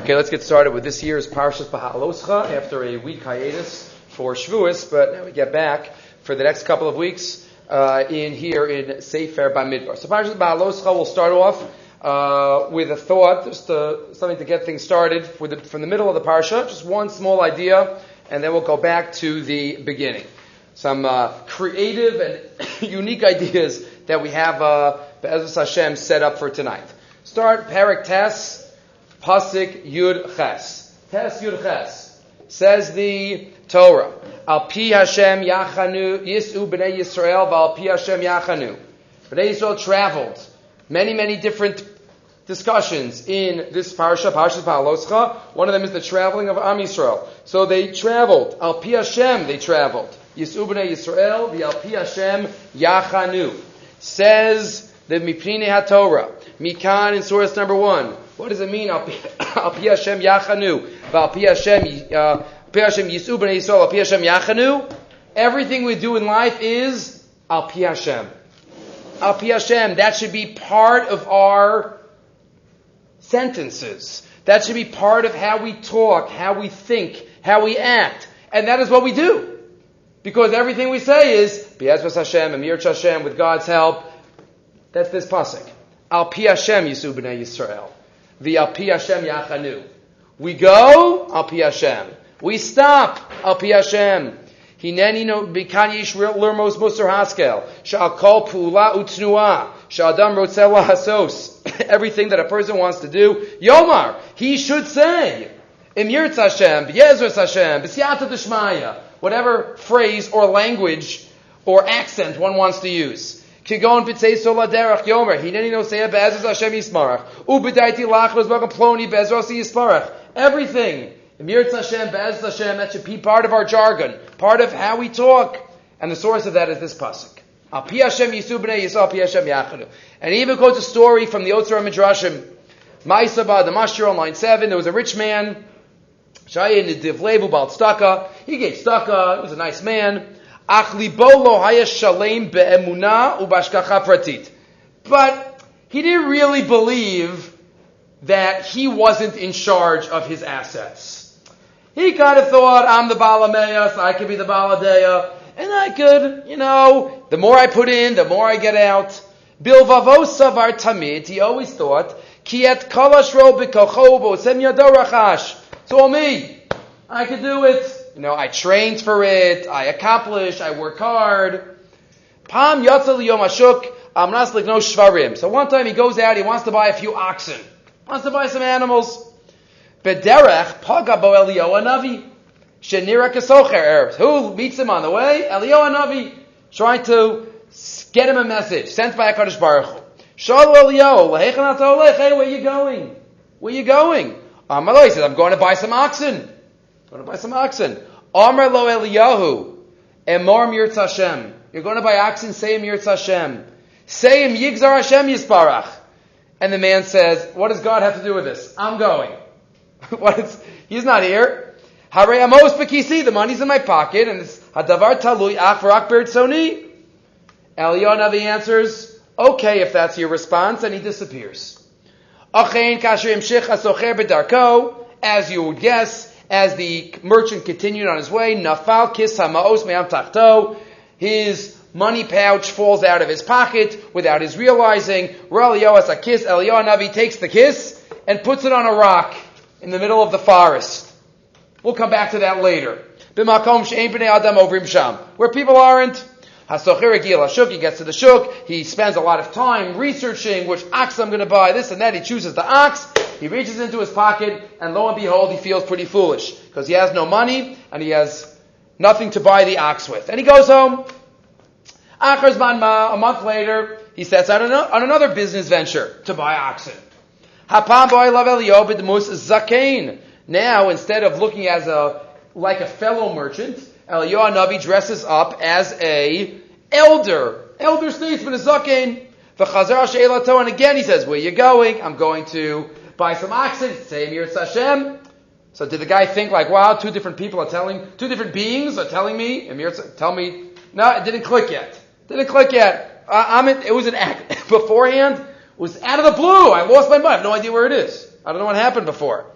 Okay, let's get started with this year's Parshas Beha'aloscha after a week hiatus for Shavuos, but now we get back for the next couple of weeks uh, in here in Sefer Bamidbar. So Parshas Beha'aloscha will start off uh, with a thought, just uh, something to get things started the, from the middle of the parsha, just one small idea, and then we'll go back to the beginning. Some uh, creative and unique ideas that we have, uh, Be'ezus Hashem, set up for tonight. Start Parak Tess. Pasik Yud Ches. Tes Yud Ches. Says the Torah. Al Pi Hashem Yachanu Yisu B'nai Yisrael Val Pi Hashem Yachanu. B'nai Yisrael traveled. Many, many different discussions in this parasha, Parashat Paloscha. One of them is the traveling of Am Yisrael. So they traveled. Al Pi Hashem they traveled. Yisu B'nai Yisrael the Al Pi Hashem Yachanu. Says the Mipnei HaTorah. Mikan in source number one. What does it mean? Al pi Hashem yachanu, al pi Hashem uh, yisu b'nei Yisrael, al pi Hashem yachanu. Everything we do in life is al pi Hashem. Al pi Hashem. That should be part of our sentences. That should be part of how we talk, how we think, how we act. And that is what we do. Because everything we say is, Be'ezras Hashem, Amir Hashem, with God's help. That's this pasuk. Al pi Hashem yisu b'nei Yisrael the Alpi Hashem Yachanu. We go, Alpi Hashem. We stop, Alpi Hashem. Hineni no bikan yish lermos musar haskel. Shal kol pula utnua. Shadam rotzela hasos. Everything that a person wants to do, Yomar, he should say. Imyirtz Hashem, B'yezras Hashem, B'siyata Deshmaya. Whatever phrase or language or accent one wants to use. Kigon pitzei sola derech yomer. Hineni no seya be'ezras Hashem yismarach. Ubedaiti lachros bagam ploni be'ezras yismarach. Everything. Mirtz Hashem, be'ezras Hashem, that should be part of our jargon, part of how we talk. And the source of that is this pasuk. Al Hashem yisu b'nei yisrael, pi Hashem yachadu. And he even quotes a story from the Otzar Midrashim. Ma'isaba, the Mashir on line 7, there was a rich man, Shayin Divlevu Bal Staka. He gave Staka, he was a nice man. But he didn't really believe that he wasn't in charge of his assets. He kind of thought, I'm the Balameya, so I could be the Baladeya, and I could, you know, the more I put in, the more I get out. Bilvavo savar tamid, he always thought, kiet kalash ro b'kochobo, sem. It's all me. I could do it. You know, I trained for it, I accomplished, I work hard. Pam yatzal yom ashuk amnas shvarim. So one time he goes out, he wants to buy a few oxen, wants to buy some animals. Bederech paga bo Eliyahu Navi. Shenira kasocher Who meets him on the way? Eliyahu Navi, trying to get him a message sent by Hakadosh Baruch Hu. Shalom Eliyahu, hey, where you going? Where you going? Amaloi says, I'm going to buy some oxen. Going to buy some oxen. Amar lo Eliyahu, Emor Mirtz Hashem. You're going to buy oxen, say Mirtz Hashem. Say him Yigzar Hashem Yisparach. And the man says, what does God have to do with this? I'm going. what is, he's not here. Hare Amos Bekisi, the money's in my pocket, and it's Hadavar Talui Achvarak Soni. Eliyahu answers, okay, if that's your response, and he disappears. As you would guess, as the merchant continued on his way, nafal kis hamaos me'am tachto, his money pouch falls out of his pocket without his realizing. Eliyahu a kiss. Navi takes the kiss and puts it on a rock in the middle of the forest. We'll come back to that later. Where people aren't. He gets to the shuk, he spends a lot of time researching which ox I'm going to buy, this and that, he chooses the ox, he reaches into his pocket, and lo and behold, he feels pretty foolish, because he has no money, and he has nothing to buy the ox with. And he goes home. A month later, he sets out on another business venture to buy oxen. Now, instead of looking as a, like a fellow merchant, Eliyahu Navi dresses up as a elder, elder statesman, a zaken. And again he says, where are you going? I'm going to buy some oxen. Say Mir Hashem. So did the guy think like, wow, two different people are telling, two different beings are telling me, tell me, no, it didn't click yet. Didn't click yet. Uh, I'm in, it was an act beforehand. It was out of the blue. I lost my mind. I have no idea where it is. I don't know what happened before.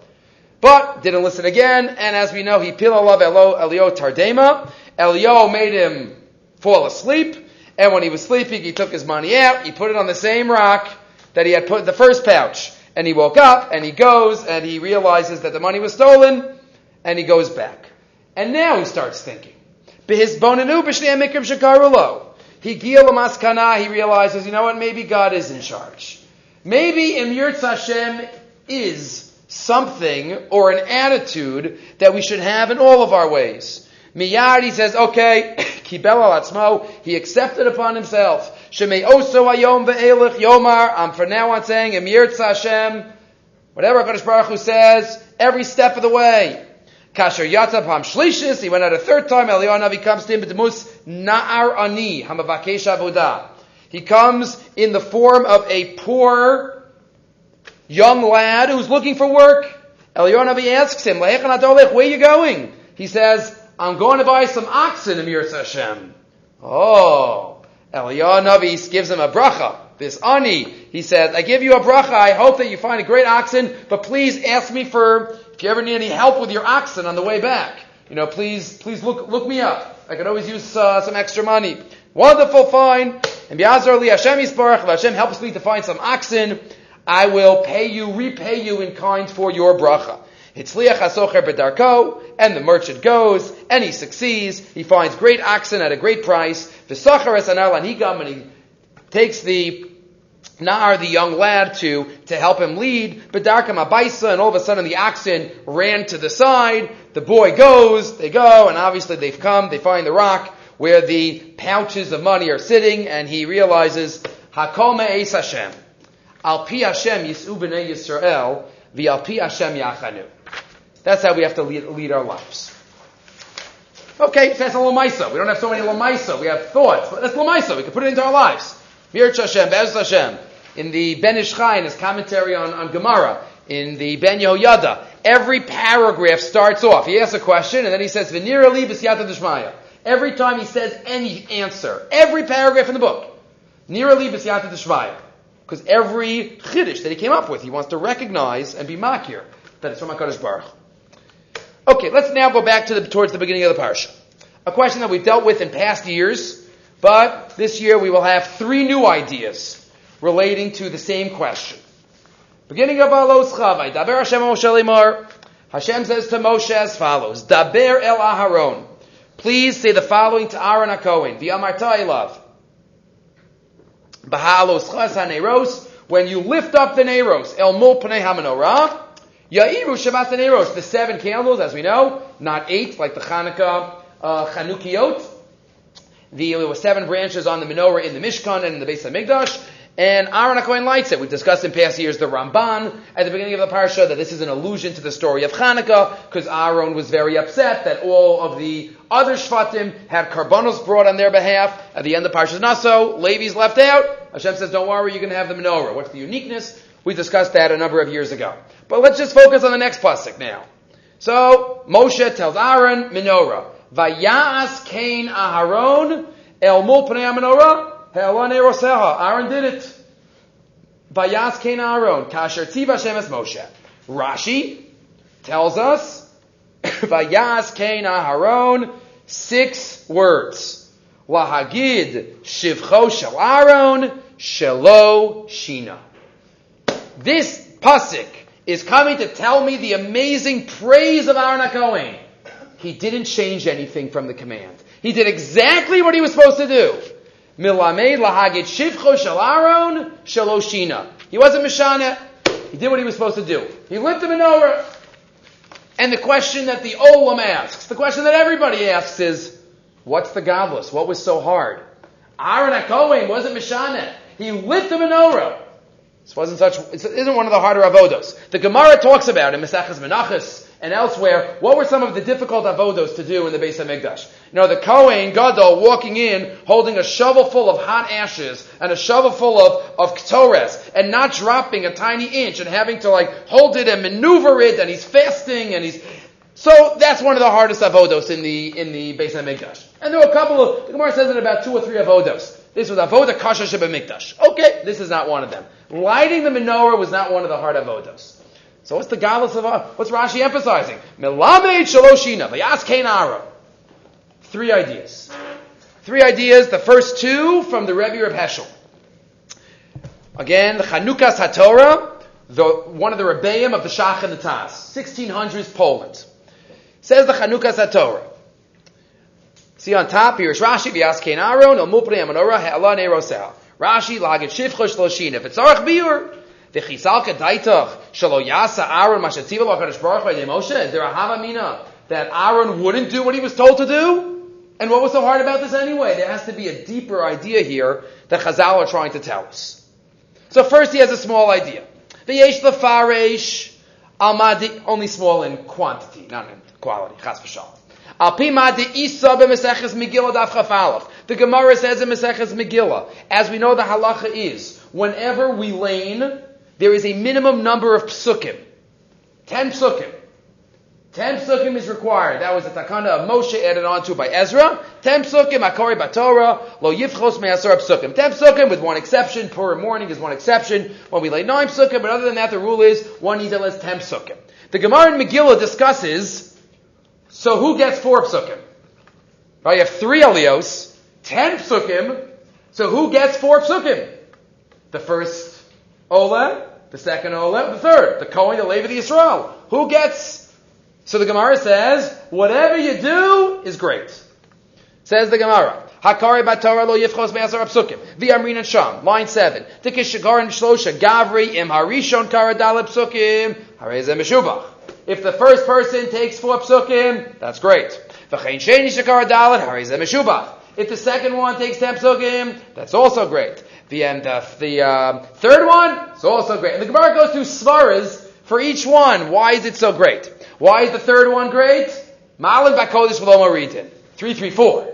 but didn't listen again. And as we know, he pilalav Elio Tardema. Elio made him fall asleep. And when he was sleeping, he took his money out. He put it on the same rock that he had put in the first pouch. And he woke up and he goes and he realizes that the money was stolen and he goes back. And now he starts thinking. He he realizes, you know what, maybe God is in charge. Maybe Emir Hashem is something or an attitude that we should have in all of our ways. Miyad, he says, okay, kibel al he accepted upon himself. Shemei oso ayom ve'elech yomar, I'm for now on saying, Emir Hashem, whatever HaKadosh Baruch Hu says, every step of the way. Kasher Yatza Pam Shlishis, he went out a third time, Eliyahu comes to him, B'demus Na'ar Ani, Hamavakesh Avodah. He comes in the form of a poor young lad who's looking for work. Eliyahu asks him, where are you going? He says, I'm going to buy some oxen, Amir Hashem. Oh, Eliyahu Navi gives him a bracha. This ani, he says, I give you a bracha. I hope that you find a great oxen, but please ask me for if you ever need any help with your oxen on the way back, you know, please, please look, look me up. I could always use uh, some extra money. Wonderful, fine. And Biazar li Hashem Yisbarach, if Hashem helps me to find some oxen, I will pay you, repay you in kind for your bracha. Hitzliach hasocher bedarko, and the merchant goes, and he succeeds. He finds great oxen at a great price. V'sachar es anal and he takes the Na'ar, the young lad, to, to help him lead. Bedarkam Abaisa, and all of a sudden the oxen ran to the side. The boy goes, they go, and obviously they've come, they find the rock where the pouches of money are sitting, and he realizes, Hakol Me'es Hashem. Al Pi Hashem Yis'u B'nei Yisrael, V'al Pi Hashem Yachanu. That's how we have to lead, lead our lives. Okay, that's a Lamaisa. We don't have so many Lamaisa. We have thoughts. That's Lamaisa. We can put it into our lives. Mirch Hashem, Bez Hashem, in the Ben Ish Chai, in his commentary on, on Gemara, in the Ben Yehoyada, every paragraph starts off. He asks a question, and then he says, V'nira li b'siyata d'shmaya. Every time he says any answer, every paragraph in the book, Nira li b'siyata d'shmaya. Because every chiddush that he came up with, he wants to recognize and be makir that it's from HaKadosh Baruch. Okay, let's now go back to the, towards the beginning of the parsha. A question that we've dealt with in past years, but this year we will have three new ideas relating to the same question. Beginning of Alos Chavai, Daber Hashem Moshe Limar. Hashem says to Moshe as follows, Daber El Aharon. Please say the following to Aaron HaKohen, V'amarta Elav. Bahalos Chas HaNeiros, when you lift up the Neiros, El Mul Pnei HaMenorah, Ya'iru Shabbat Neiros, the seven candles, as we know, not eight, like the Hanukkah, uh, the, there were seven branches on the menorah in the Mishkan and in the Beis Hamikdash. And Aaron HaKohen lights it. We've discussed in past years the Ramban at the beginning of the parsha that this is an allusion to the story of Hanukkah because Aaron was very upset that all of the other Shvatim had karbanos brought on their behalf. At the end of the Parshas Naso, Levi's left out. Hashem says, don't worry, you're going to have the menorah. What's the uniqueness? We discussed that a number of years ago. But let's just focus on the next pasuk now. So Moshe tells Aaron menorah. Vayas Cain Aharon El Mul Menorah He'alane Roseha. Aaron did it. Vayas Cain Aharon Kasher Tziv Hashem es Moshe. Rashi tells us Vayas Cain Aharon six words. Lahagid Shivcho Shel Aaron Shelo Shina. This pasuk is coming to tell me the amazing praise of Aaron HaKohen. He didn't change anything from the command. He did exactly what he was supposed to do. Milamed lahagit shivcho shel Aaron shaloshina. He wasn't mishana. He did what he was supposed to do. He lit the menorah. And the question that the Olam asks, the question that everybody asks is, what's the godless? What was so hard? Aaron HaKohen wasn't mishana. He lit the menorah. This wasn't such, it isn't one of the harder avodos. The Gemara talks about in Mesachas Menachos and elsewhere, what were some of the difficult avodos to do in the Beis Hamikdash? You know, the Kohen Gadol walking in, holding a shovel full of hot ashes and a shovel full of, of ktores and not dropping a tiny inch and having to like hold it and maneuver it and he's fasting and he's, so that's one of the hardest avodos in the, in the Beis Hamikdash. And there were a couple of, the Gemara says it about two or three avodos. This was avodah kasha mikdash. Okay, this is not one of them. Lighting the menorah was not one of the hard avodos. So what's the galus of what's Rashi emphasizing? Melamed shaloshina Aaron. Three ideas. Three ideas. The first two from the Rebbe of Heschel. Again, the Chanukas HaTorah, the, one of the Rebbeim of the Shach and the Taz, 1600s Poland. Says the Chanukas HaTorah. See on top here is Rashi, V'yas Kein Aaron, El Mupri Amanora, He'ala Neirosel. Rashi, Lagit Shivcha Shloshin. If it's Arach Biur, V'chisalka Daitach, Shalo Yasa Aaron, Mashatziva Lachadish Baruch Moshe. Is there a Havamina that Aaron wouldn't do what he was told to do? And what was so hard about this anyway? There has to be a deeper idea here that Chazal are trying to tell us. So first he has a small idea. V'yesh lefaresh almadi, only small in quantity, not in quality. Chas v'shalom. The Gemara says in Meseches Megillah, as we know the halacha is, whenever we lane, there is a minimum number of psukim. Ten psukim. Ten psukim is required. That was the takana of Moshe added on to by Ezra. Ten psukim, akori batorah, lo yifchos me'asar psukim. Ten psukim with one exception. Purim morning is one exception. When we lay nine psukim, but other than that, the rule is one needs at least ten psukim. The Gemara in Megillah discusses, so who gets four psukim? Right, you have three alios, ten psukim, so who gets four psukim? The first Ola, the second Ola, the third, the Kohen, the Levi, the Israel. Who gets so the Gemara says, whatever you do is great. Says the Gemara. Hakari batora lo yifchos me'asar apsukim. V'amrin and sham. Line seven. Tikish and shlosha gavri im harishon karadal psukim. Hareze meshubach. If the first person takes four psukim, that's great. If the second one takes ten psukim, that's also great. The end of the uh, third one, it's also great. And the Gemara goes through svaras for each one. Why is it so great? Why is the third one great? Malin Bakodesh V'loma Ritin. Three, three, four.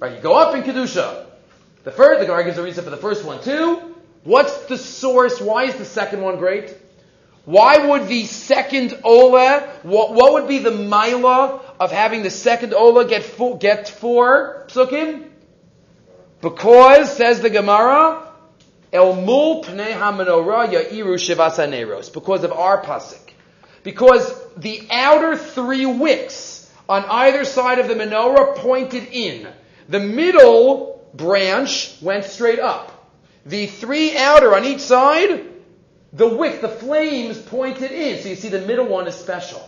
Right, you go up in Kedusha. The first, the Gemara gives a reason for the first one too. What's the source? Why is the second one great? Why would the second Ola, what, what would be the Mila of having the second Ola get four, get four psukim? Because, says the Gemara, El mul pnei ha-menorah ya'iru shivasa Because of our pasuk. Because the outer three wicks on either side of the menorah pointed in. The middle branch went straight up. The three outer on each side, the wick, the flames pointed in. So you see the middle one is special.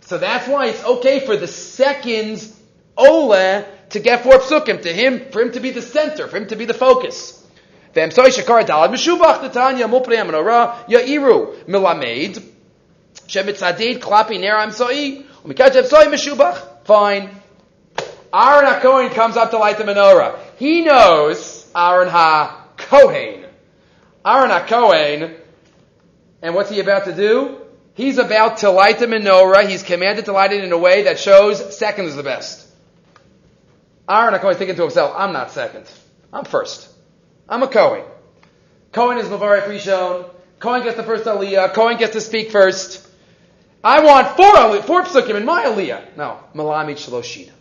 So that's why it's okay for the second Ola to get four psukim, to him, for him to be the center, for him to be the focus. Fine. Aaron HaKohen comes up to light the menorah. He knows Aaron HaKohen. Aaron HaKohen, and what's he about to do? He's about to light the menorah. He's commanded to light it in a way that shows second is the best. Aaron HaKohen is thinking to himself, I'm not second. I'm first. I'm a Kohen. Kohen is Mavarek Rishon. Kohen gets the first aliyah. Kohen gets to speak first. I want four, four psukim in my aliyah. No, Malamid Shaloshina.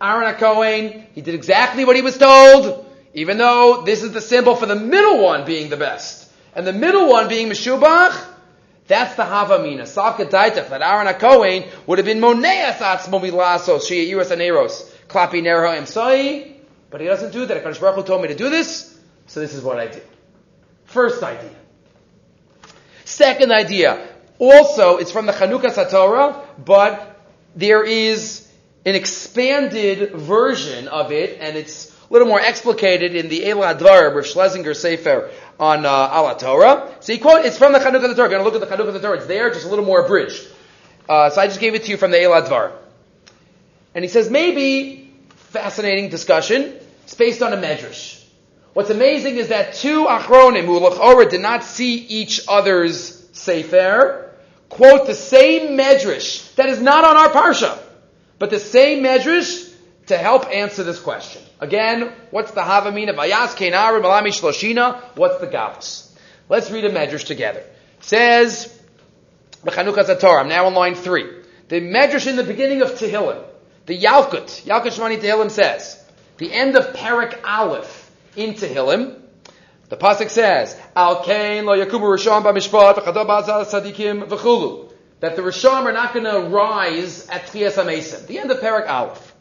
Aaron HaKohen, he did exactly what he was told, even though this is the symbol for the middle one being the best. And the middle one being Meshubach, that's the Havamina. Salka Daitach, that Aaron HaKohen would have been Moneas Atzmo Milasos, Shia Iras Aneros, Nerho Emsai, but he doesn't do that. HaKadosh Baruch Hu told me to do this, so this is what I did. First idea. Second idea, also, it's from the Chanukas HaTorah, but there is an expanded version of it, and it's little more explicated in the Elah Advar, Rav Schlesinger Sefer on uh, Ala Torah. So he quote, it's from the Chanukah Torah. If you're going to look at the Chanukah Torah, it's there, just a little more abridged. Uh, so I just gave it to you from the Elah Advar. And he says, maybe, fascinating discussion, it's based on a medrash. What's amazing is that two Achronim, who did not see each other's Sefer, quote the same medrash that is not on our parsha, but the same medrash to help answer this question. Again, what's the Havamina? Vayas Kenar Malami Shloshina. What's the Gavus? Let's read a medrash together. It says, B'Chanukah Zator, I'm now on line three. The medrash in the beginning of Tehillim, the Yalkut, Yalkut Shimoni Tehillim says, the end of Parak Aleph in Tehillim, The pasuk says, "Al kain lo yakumu rishon b'mishpat v'chadol ba'azal sadikim v'chulu." That the rishon are not going to rise at Tchias HaMesim. The end of Perak Aleph.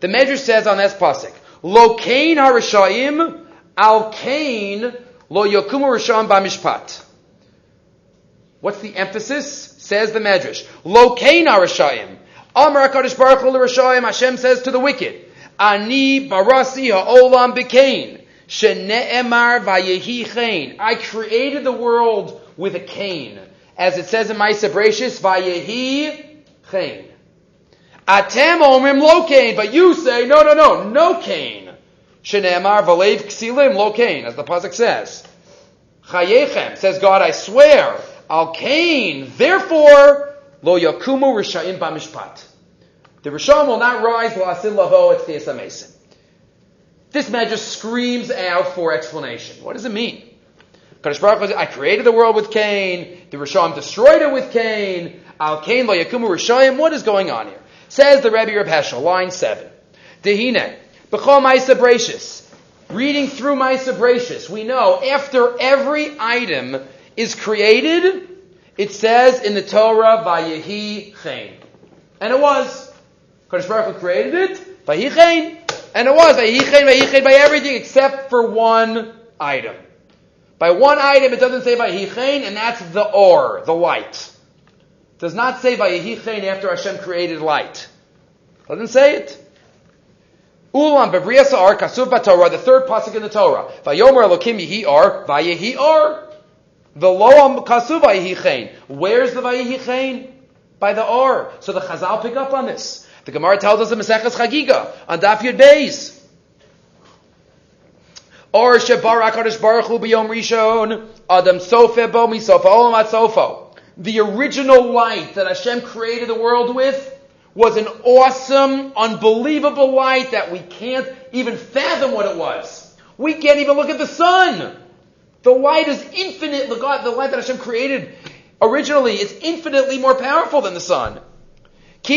The Medrash says on this pasuk, "Lo kain harishayim al kain lo yakumu rishon b'mishpat." What's the emphasis? Says the Medrash, "Lo kain harishayim." Amar Hakadosh Baruch Hu l'rishayim. Hashem says to the wicked, "Ani barasi ha'olam b'kain." Shene'emar vayehi chain. I created the world with a cane. As it says in my Sabratius, vayehi chain. Atem omrim lo cane. But you say, no, no, no, no cane. Shene'emar valev ksilim lo cane, as the Pasuk says. Chayechem, says God, I swear, al cane. Therefore, lo yakumu rishayim b'mishpat. The Rishon will not rise la'asin lavo at Thesamesim. This man just screams out for explanation. What does it mean? Kadosh Baruch Hu, I created the world with Cain. The Rishayim destroyed it with Cain. Al Cain lo yakumu Rishayim. What is going on here? Says the Rebbe Reb Heschel, line seven. Dehine b'chol ma'isa. Reading through ma'isa we know after every item is created, it says in the Torah, "Vayehi Chain," and it was. Kadosh Baruch Hu created it. Vayehi Chain. And it was Vayichen, Vayichen by everything except for one item. By one item, it doesn't say Vayichen, and that's the or, the light. Does not say Vayichen after Hashem created light. Doesn't say it. Ulam bebriasa ar kasuv Torah, the third pasuk in the Torah. Vayomer Elokim yihi ar, vayehi ar. The loam kasuv vayichen. Where's the vayichen? By the or. So the Chazal pick up on this. The Gemara tells us in Maseches Chagiga on Daf Yud Beis. Or shebarak Hakadosh Baruch Hu Rishon Adam Sofe bo misofa olam sofo. The original light that Hashem created the world with was an awesome, unbelievable light that we can't even fathom what it was. We can't even look at the sun. The light is infinite. The, God, the light that Hashem created originally is infinitely more powerful than the sun. But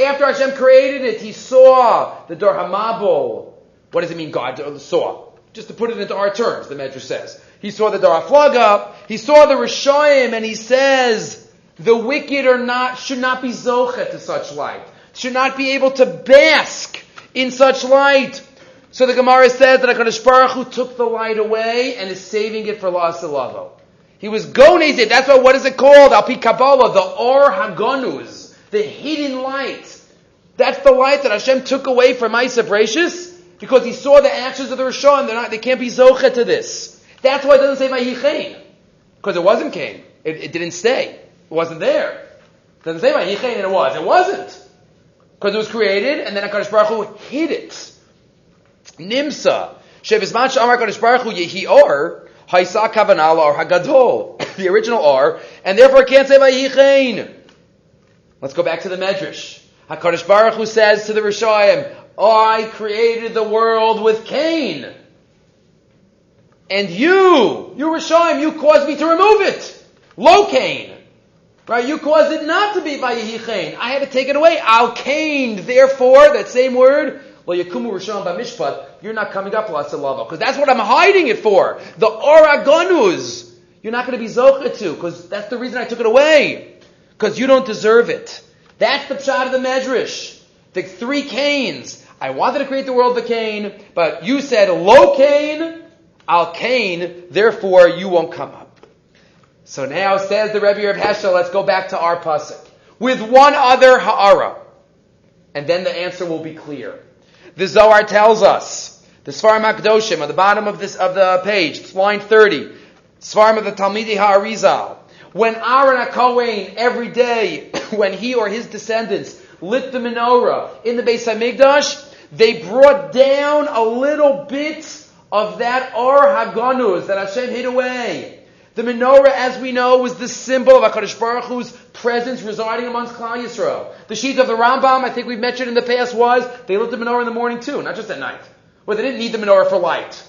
after Hashem created it, He saw the Dor Hamabul. What does it mean? God saw. Just to put it into our terms, the Medrash says. He saw the Dor Haflaga. He saw the Rishayim, and he says the wicked are not should not be zochet to such light. Should not be able to bask in such light. So the Gemara says that HaKadosh Baruch Hu took the light away and is saving it for La'asilavo. He was gonazed. That's why, what is it called? Alpi Kabbalah, the Or Hagonuz, the hidden light. That's the light that Hashem took away from Isa Brachus because he saw the actions of the Rishon. They're not, they can't be Zocha to this. That's why it doesn't say Vayichain. Because it wasn't Cain. It, it, didn't stay. It wasn't there. It doesn't say Vayichain and it was. It wasn't. Because it was created and then HaKadosh Baruch Hu hid it. Nimsa. Shebizman Shamar HaKadosh Baruch Hu Yehi Or. Haisa kavanal or hagadol, the original R, and therefore can't say vayichein. Let's go back to the Medrash. Hakadosh Baruch Hu says to the Rishayim, I created the world with Cain, and you, you Rishayim, you caused me to remove it. Lo Cain. Right? You caused it not to be vayichein. I had to take it away. Al Cain. Therefore, that same word, well you're not coming up Lasalava. Because that's what I'm hiding it for. The Oragonus. You're not going to be Zocha to, because that's the reason I took it away. Because you don't deserve it. That's the pshat of the Medrash. The three Cains. I wanted to create the world of Cain, but you said, Lo Cain, Al therefore you won't come up. So now says the Rebbe of Heschel, let's go back to our pasuk. With one other ha'ara. And then the answer will be clear. The Zohar tells us, the Svarim HaKadoshim, at the bottom of this, of the page, line 30, Svarim of the Talmidi HaArizal, when Aaron HaKohen, every day, when he or his descendants lit the menorah in the Beis HaMikdash, they brought down a little bit of that Or Haganuz that Hashem hid away. The menorah, as we know, was the symbol of HaKadosh Baruch Hu's presence residing amongst Klal Yisrael. The sheet of the Rambam, I think we've mentioned in the past, was they lit the menorah in the morning too, not just at night. Well, they didn't need the menorah for light.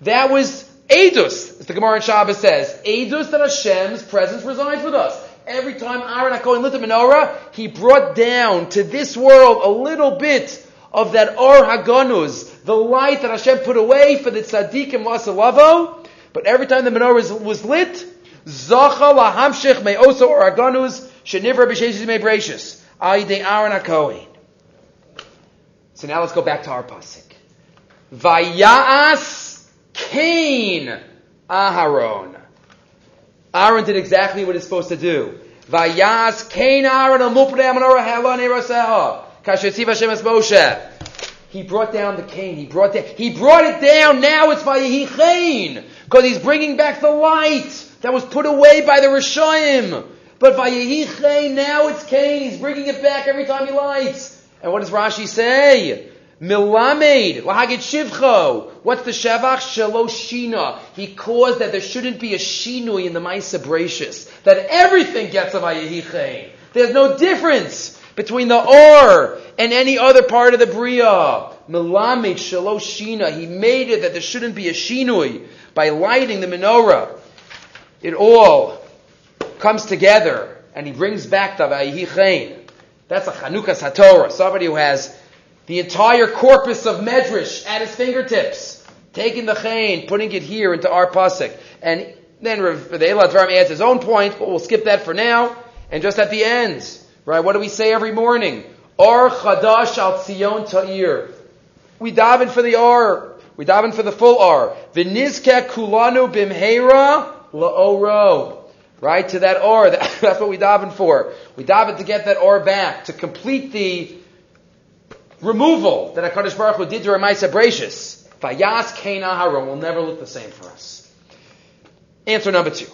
That was Edus, as the Gemara in Shabbos says. Edus that Hashem's presence resides with us. Every time Aaron HaKohen lit the menorah, he brought down to this world a little bit of that Or Haganuz, the light that Hashem put away for the tzaddikim Lasalavo, but every time the menorah was, was lit, Zacha lahamshich me'oso Or Haganuz, shenivra b'sheshis me'brachis, ayidei Aaron HaKohen. So now let's go back to our pasuk. Vayas Cain Aharon. Aaron did exactly what he's supposed to do. Vayas Cain Aaron amupre amanora halon eraseha. He brought down the cane. He brought down, he brought it down. Now it's Vayehi. Because he's bringing back the light that was put away by the Rishayim. But Vayehi now it's Cain. He's bringing it back every time he lights. And what does Rashi say? Milamed, lahagit shivcho. What's the shavach? Shaloshina. He caused that there shouldn't be a shinui in the Maisa Bracious. That everything gets a vayehichein. There's no difference between the or and any other part of the bria. Milamed shaloshina. He made it that there shouldn't be a shinui by lighting the menorah. It all comes together and he brings back the vayehichein. That's a Chanukas HaTorah. Somebody who has the entire corpus of Medrash at his fingertips, taking the chain, putting it here into our pasuk, and then the Elad Eladvarim adds his own point, but we'll skip that for now. And just at the end, right? What do we say every morning? Or chadash al tzion ta'ir. We daven for the R. We daven for the full R. V'nizke kulanu bimheira la'oro. Right to that R. That's what we daven for. We daven to get that R back to complete the removal that HaKadosh Baruch Hu did to Ramaisa Brachis, Vayas Kain Aharon, will never look the same for us. Answer number two.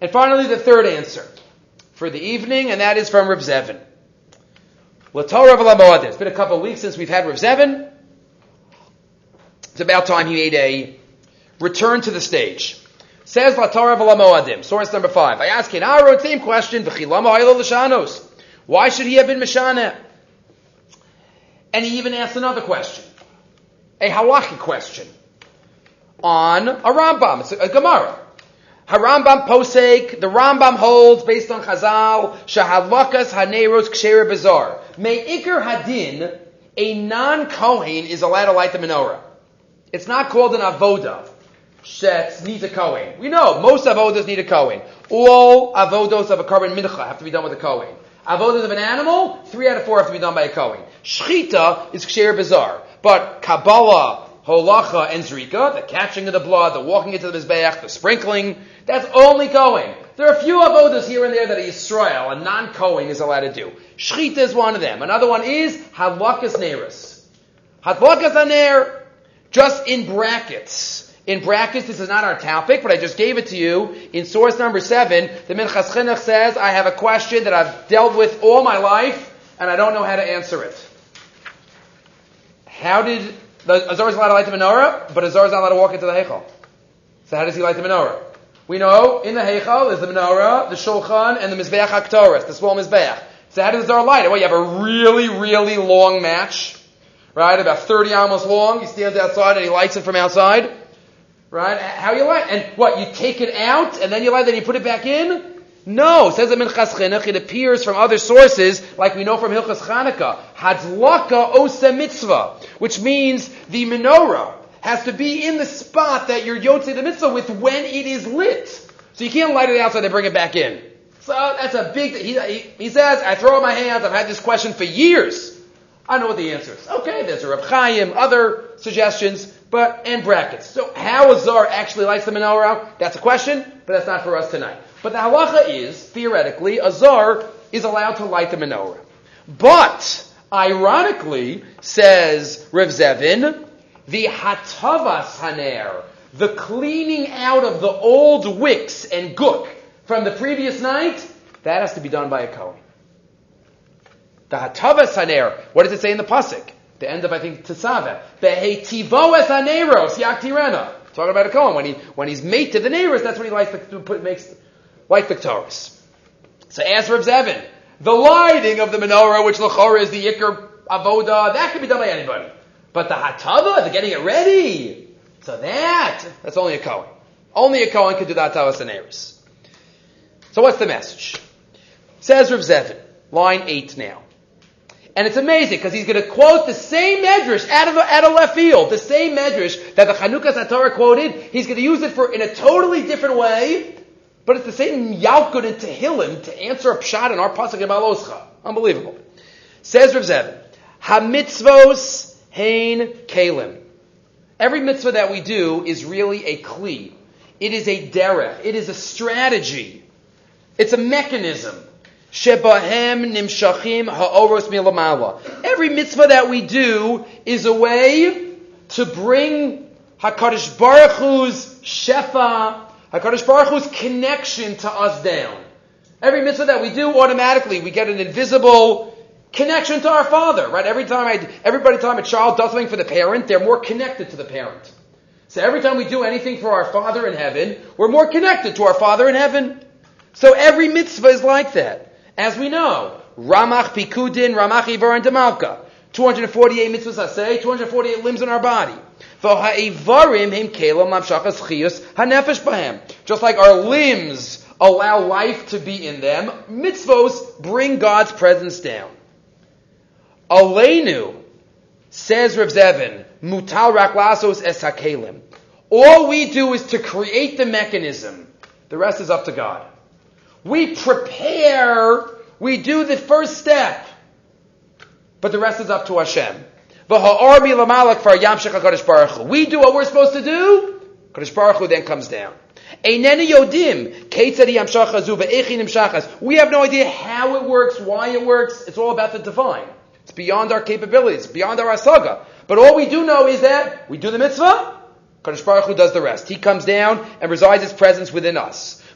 And finally, the third answer for the evening, and that is from Rav Zevin. It's been a couple of weeks since we've had Rav Zevin. It's about time he made a return to the stage. Says Latorah Moadim, source number five. I ask in Aaron, same question. Why should he have been Mishaneh? And he even asked another question, a halachic question, on a Rambam. It's a, a Gemara. Harambam posek, the Rambam holds based on Chazal, shahalakas haneros ksher bazar. May ikar hadin, a non-Kohen is allowed to light the menorah. It's not called an avoda that needs a Kohen. We know most avodas need a Kohen. All avodos of a korban mincha have to be done with a Kohen. Avodas of an animal, three out of four have to be done by a Kohen. Shchita is ksher bizarre. But Kabbalah, Holacha, and Zrika, the catching of the blood, the walking into the Mizbeach, the sprinkling, that's only Kohen. There are a few avodas here and there that a Yisrael, a non-Kohen, is allowed to do. Shchita is one of them. Another one is Hadlakas Neris. Hadlakas Aner, just in brackets. In brackets, this is not our topic, but I just gave it to you. In source number seven, the Minchas Chinuch says, I have a question that I've dealt with all my life, and I don't know how to answer it. How did the Azar is allowed to light the menorah, but Azar is not allowed to walk into the Heichal. So how does he light the menorah? We know in the Heichal is the menorah, the Shulchan, and the Mizbeach Haktoris, the small Mizbeach. So how does Azar light it? Well, you have a really, really long match, right? About 30 almost long. He stands outside and he lights it from outside. Right? How you light? And what, you take it out and then you light, then you put it back in? No, says the Minchas Chinuch, it appears from other sources, like we know from Hilchas Chanukah, Hadlaka Osa Mitzvah, which means the menorah has to be in the spot that you're Yotze the Mitzvah with when it is lit. So you can't light it outside and bring it back in. So that's a big, he, he, says, I throw up my hands, I've had this question for years. I know what the answer is. Okay, there's a Reb Chaim, other suggestions, but, and brackets. So how Azar actually lights the menorah, that's a question, but that's not for us tonight. But the halacha is, theoretically, a zar is allowed to light the menorah. But, ironically, says Rev Zevin, the hatavas haner, the cleaning out of the old wicks and gook from the previous night, that has to be done by a Kohen. The hatavas haner, what does it say in the pasuk? The end of, I think, Tesaveh. Behetivoes haneros yaktirena. Talking about a Kohen. When, he, when he's mate to the neighbors, that's when he likes to put, makes, like the. So ask Reb Zevin, the lighting of the menorah, which lachora is the ikr avoda, that can be done by anybody. But the hatava, the getting it ready, so that, that's only a Kohen. Only a Kohen can do the hatava and So what's the message? Says Reb Zevin, line 8 now. And it's amazing because he's going to quote the same medrash out of, out of left field, the same medrash that the Chanukas HaTorah quoted. He's going to use it for in a totally different way, but it's the same Yalkut and Tehillim to answer a pshat in our pasuk in Maloscha. Unbelievable. Says Rav Zevin, Hamitzvos hein kalim. Every mitzvah that we do is really a kli. It is a derech. It is a strategy. It's a mechanism. Shebahem nimshachim ha'oros milamala. Every mitzvah that we do is a way to bring Hakadosh Baruch Hu's shefa, Hakadosh Baruch Hu's connection to us down. Every mitzvah that we do, automatically we get an invisible connection to our father, right? Every time I, every time a child does something for the parent, they're more connected to the parent. So every time we do anything for our Father in heaven, we're more connected to our Father in heaven. So every mitzvah is like that. As we know, Ramach Pikudin, Ramach Ivar and Demalka. 248 mitzvahs I say, 248 limbs in our body. Just like our limbs allow life to be in them, mitzvos bring God's presence down. Aleinu, says Rav Zevin, mutal raklasos es hakelim. All we do is to create the mechanism. The rest is up to God. We prepare, we do the first step, but the rest is up to Hashem. We do what we're supposed to do, Kadosh Baruch Hu then comes down. We have no idea how it works, why it works. It's all about the divine. It's beyond our capabilities, beyond our asaga. But all we do know is that we do the mitzvah, Kadosh Baruch Hu does the rest. He comes down and resides His presence within us.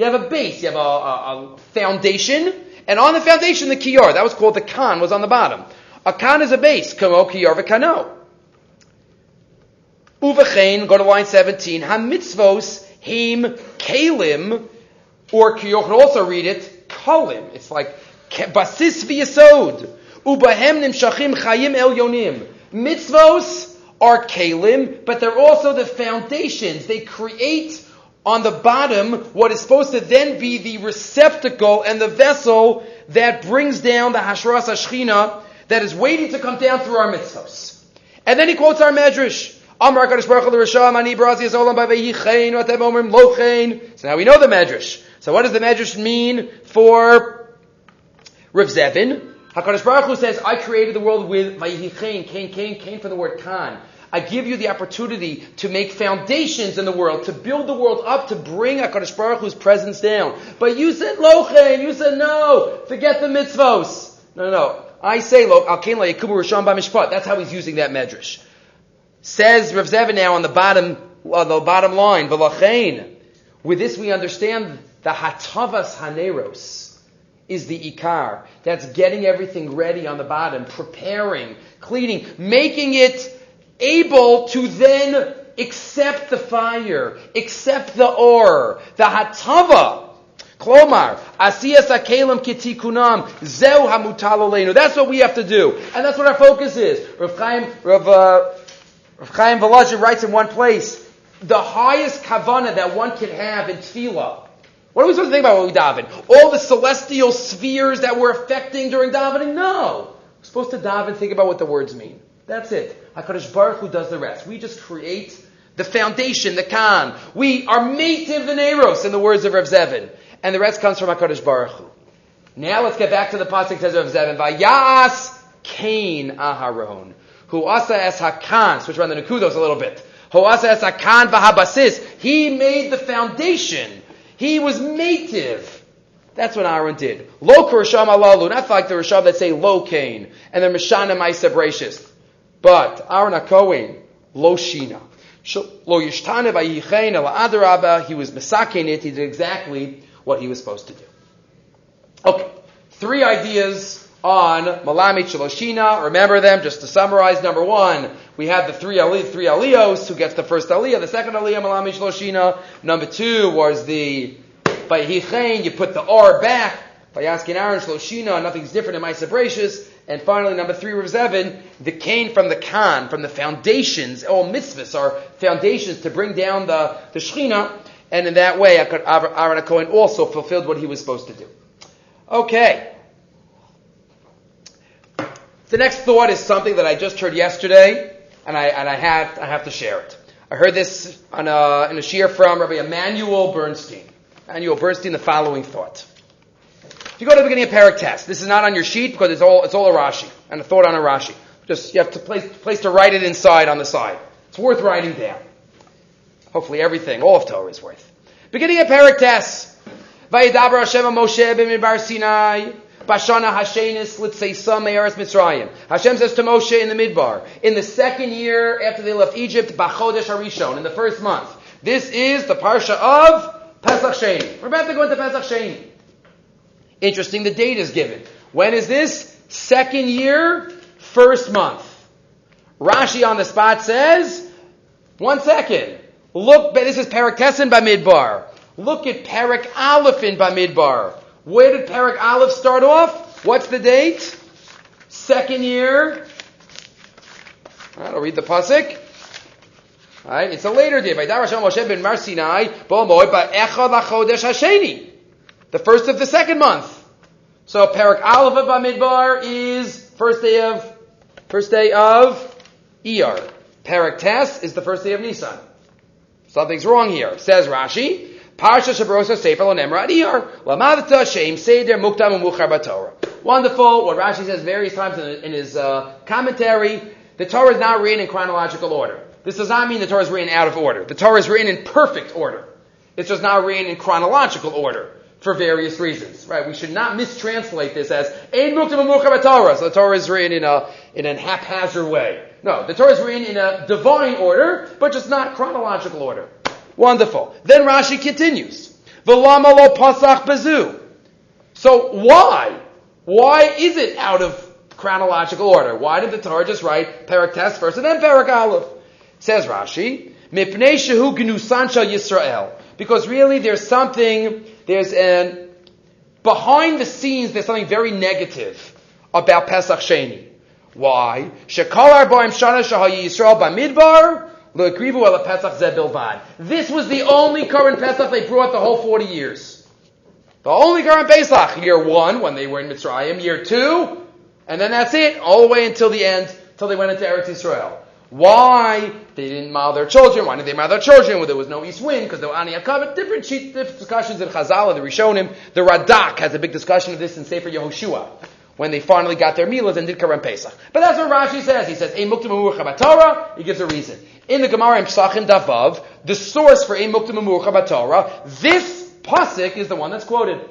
You have a base, you have a, a, a foundation, and on the foundation, the kior. That was called the kan, was on the bottom. A kan is a base. Kamo kior v'kano. Uvachain, go to line 17. Hamitzvos him kalim, or you can also read it kalim. It's like basis v'yasod. Ubahem nimshachim chayim el yonim. Mitzvos are kalim, but they're also the foundations. They create on the bottom what is supposed to then be the receptacle and the vessel that brings down the hashras hashchina that is waiting to come down through our mitzvos. And then he quotes our medrash. Amar Kadosh Baruch Hu Risham Ani Brazi Zolam Ba'Veyichein Vatem Omrim Lochein. So now we know the medrash. So what does the medrash mean for Rav Zevin? HaKadosh Baruch Hu says, I created the world with Vayichein, Cain, Cain, Cain for the word Khan. I give you the opportunity to make foundations in the world, to build the world up, to bring HaKadosh Baruch Hu's presence down. But you said Lochein, you said no, forget the mitzvos. No, no, no. I say, Lo, Al-Kain La Yakubu Rishon. That's how he's using that medrash. Says Rav Zevin now on the bottom, on the bottom line, V'lachein. With this we understand the Hatavas Haneros is the ikar. That's getting everything ready on the bottom, preparing, cleaning, making it able to then accept the fire, accept the or, the hatava. Klomar, asiyas akelim kitikunam, zeu hamutal That's what we have to do. And that's what our focus is. Rav Chaim, Rav, uh, Rav Chaim Volozhin writes in one place, the highest kavana that one can have in tefillah what are we supposed to think about when we daven? All the celestial spheres that we're affecting during davening? No. We're supposed to daven, think about what the words mean. That's it. HaKadosh Baruch Hu does the rest. We just create the foundation, the kan. We are mative the neros, in the words of Rav Zevin. And the rest comes from HaKadosh Baruch Hu. Now let's get back to the pasuk says Rav Zevin. Vayas Cain Aharon. Who asa es hakan. Switch around the nukudos a little bit. Who asa es hakan vahabasis. He made the foundation. He was native. That's what Aaron did. Lo Risham alalu, not like the Risham that say lo kain and the Mishana Maisa Brachis. But Aaron HaKohen, lo shina. Lo yishtane vayichein el adarabah, he was misakein it, he did exactly what he was supposed to do. Okay, three ideas on Malamit Shaloshina. Remember them, just to summarize. Number one, we have the three, Ali, three Aliyos, who gets the first Aliyah, the second Aliyah, Malamit Shaloshina. Number two was the, by Hichain, you put the R back, by asking Aaron Shloshina, nothing's different in my Sabratius. And finally, number three, Rav Zevin, the cane from the Khan, from the foundations, all mitzvahs are foundations to bring down the, the Shechina, and in that way, Aaron Cohen also fulfilled what he was supposed to do. Okay. The next thought is something that I just heard yesterday, and I, and I, have, I have to share it. I heard this on a, in a shiur from Rabbi Emanuel Bernstein. Emanuel Bernstein, the following thought. If you go to the beginning of Parak Tes, this is not on your sheet because it's all, it's all a Rashi, and a thought on a Rashi. Just, you have to place, place to write it inside on the side. It's worth writing down. Hopefully everything, all of Torah is worth. Beginning of Parak Tes. Vayidaber Hashem Moshe b'midbar Sinai. Bashana Hashenis Litzeisa Me'eretz Mitzrayim. Hashem says to Moshe in the Midbar, in the second year after they left Egypt, Bachodesh Harishon, in the first month. This is the Parsha of Pesach Sheni. We're about to go into Pesach Sheni. Interesting, the date is given. When is this? Second year, first month. Rashi on the spot says, one second. Look, this is Parak Bamidbar. Look at Parak Aleph in Bamidbar. Where did Parak Aleph start off? What's the date? Second year. Right, I'll read the pasuk. All right, it's a later day. The first of the second month. So Parak Aleph of Bamidbar is first day of first day of Iyar. Parak Tes is the first day of Nisan. Something's wrong here. Says Rashi. Parsha Shabrosa Sefer Lonemra Adiyar. Lamadata Shem Seder Muktam Umuchar Batorah. Wonderful. What Rashi says various times in, in his uh, commentary, the Torah is not written in chronological order. This does not mean the Torah is written out of order. The Torah is written in perfect order. It's just not written in chronological order for various reasons. Right? We should not mistranslate this as Ein Batorah. So the Torah is written in a in a haphazard way. No, the Torah is written in a divine order, but just not chronological order. Wonderful. Then Rashi continues. V'lama lo pasach bezu. So why? Why is it out of chronological order? Why did the Torah just write Parak Tes first and then Parak Aleph? Says Rashi, Mipnei shehu gnusan Yisrael. Because really there's something, there's an, behind the scenes there's something very negative about Pesach Sheni. Why? This was the only current Pesach they brought the whole 40 years. The only current Pesach. Year one, when they were in Mitzrayim. Year two, and then that's it. All the way until the end, until they went into Eretz Israel. Why they didn't mow their children? Why didn't they mow their children? Well, there was no east wind because there were Ani Akavit. Different, discussions in Chazal, the Rishonim. The Radak has a big discussion of this in Sefer Yehoshua when they finally got their milas and did Korban Pesach. But that's what Rashi says. He says. He gives a reason. In the Gemara in Psachim Davav, the source for Ein Muktim this pasuk is the one that's quoted.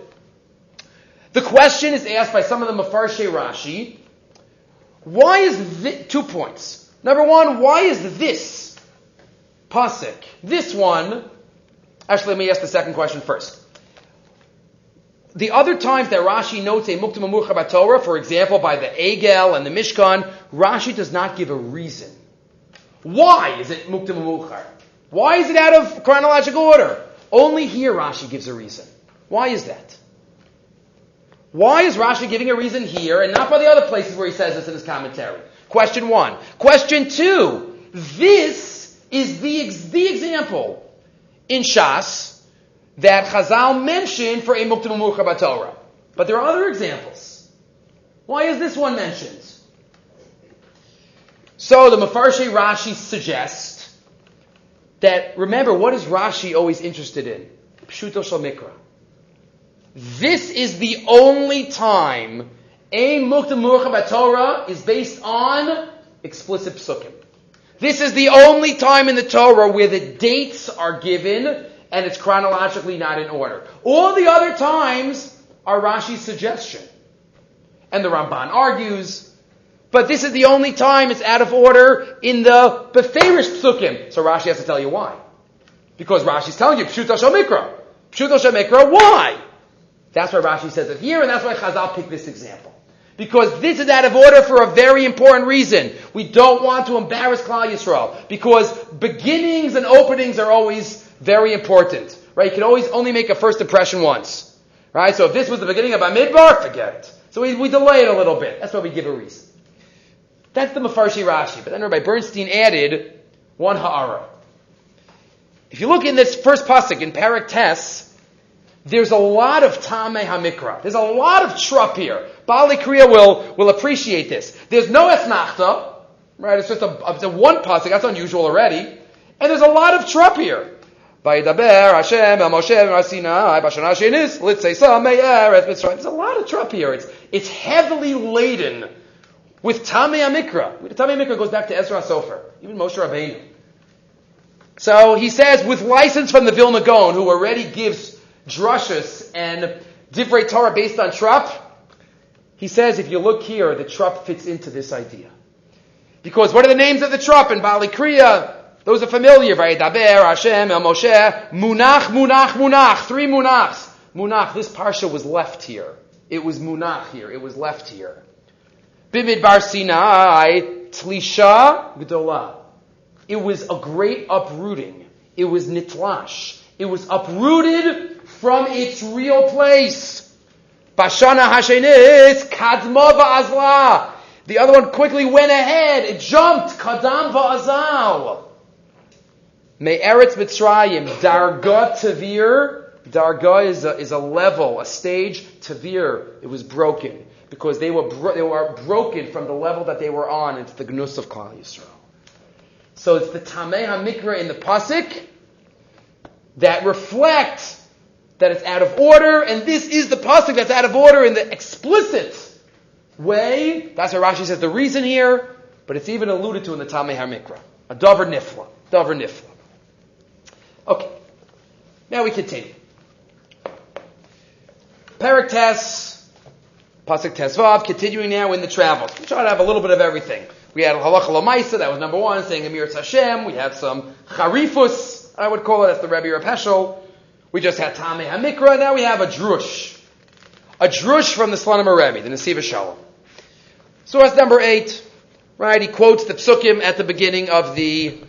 The question is asked by some of the Mefarshe Rashi. Why is this, two points. Number one, why is this pasuk, this one, actually let me ask the second question first the other times that Rashi notes a Muktim Amurcha Torah, for example, by the Egel and the Mishkan, Rashi does not give a reason. Why is it Muktim Amurcha? Why is it out of chronological order? Only here Rashi gives a reason. Why is that? Why is Rashi giving a reason here and not by the other places where he says this in his commentary? Question one. Question two. This is the, the example in Shas that Chazal mentioned for a Muktim Torah. But there are other examples. Why is this one mentioned? So the Mefarshi Rashi suggests that, remember, what is Rashi always interested in? Pshuto Shal Mikra. This is the only time a Muktim Torah is based on explicit psukim. This is the only time in the Torah where the dates are given and it's chronologically not in order. All the other times are Rashi's suggestion. And the Ramban argues, but this is the only time it's out of order in the Beferish Psukim. So Rashi has to tell you why. Because Rashi's telling you, Pshuta Shomikra. Pshuta Shomikra, why? That's why Rashi says it here, and that's why Chazal picked this example. Because this is out of order for a very important reason. We don't want to embarrass Klal Yisrael. Because beginnings and openings are always very important. Right? You can always only make a first impression once. Right? So if this was the beginning of Amidbar, forget it. So we, we delay it a little bit. That's why we give a reason. That's the Mafarshi Rashi. But then Rabbi Bernstein added one ha'ara. If you look in this first pasuk in Parak Tes, there's a lot of Tameh HaMikra. There's a lot of trup here. Bali Kriya will, will appreciate this. There's no Esnachta, right? It's just a, it's a one pasuk. That's unusual already. And there's a lot of trup here. Vayidaber Hashem el shenis. There's a lot of trup here. It's, it's heavily laden with Tamei HaMikra. Tamei HaMikra goes back to Ezra Sofer, even Moshe Rabbeinu. So he says, with license from the Vilna Gaon, who already gives drushas and divrei Torah based on trup, he says if you look here, the trup fits into this idea. Because what are the names of the trup in Bali Kriya? Those are familiar. Vayidaber, Hashem, El Moshe, Munach, Munach, Munach. Three Munachs. Munach, this parsha was left here. It was Munach here. It was left here. Bimidbar Sinai, Tlisha, Gdolah. It was a great uprooting. It was Nitlash. It was uprooted from its real place. Bashana Hashenis, Kadma Va'azla. The other one quickly went ahead. It jumped. Kadam Va'azal. Me'eretz Mitzrayim, Darga Tavir. Darga is a, is a level, a stage. Tavir, it was broken. Because they were, bro- they were broken from the level that they were on into the Gnus of Klal Yisrael. So it's the Tameh HaMikra in the Pasik that reflect that it's out of order, and this is the pasuk that's out of order in the explicit way. That's what Rashi says the reason here, but it's even alluded to in the Tamei HaMikra. A davar nifla. Davar nifla. Okay. Now we continue. Parak Tes, Pasuk Tesvav, continuing now in the travels. We try to have a little bit of everything. We had Halacha Lamaisa, that was number one, saying Amir Hashem. We had some Charifus, I would call it, that's the Rebbe Reb Heschel. We just had Tame HaMikra, now we have a drush. A drush from the Slonim Rebbe, the Nesiva Shalom. Source number eight, right, he quotes the psukim at the beginning of the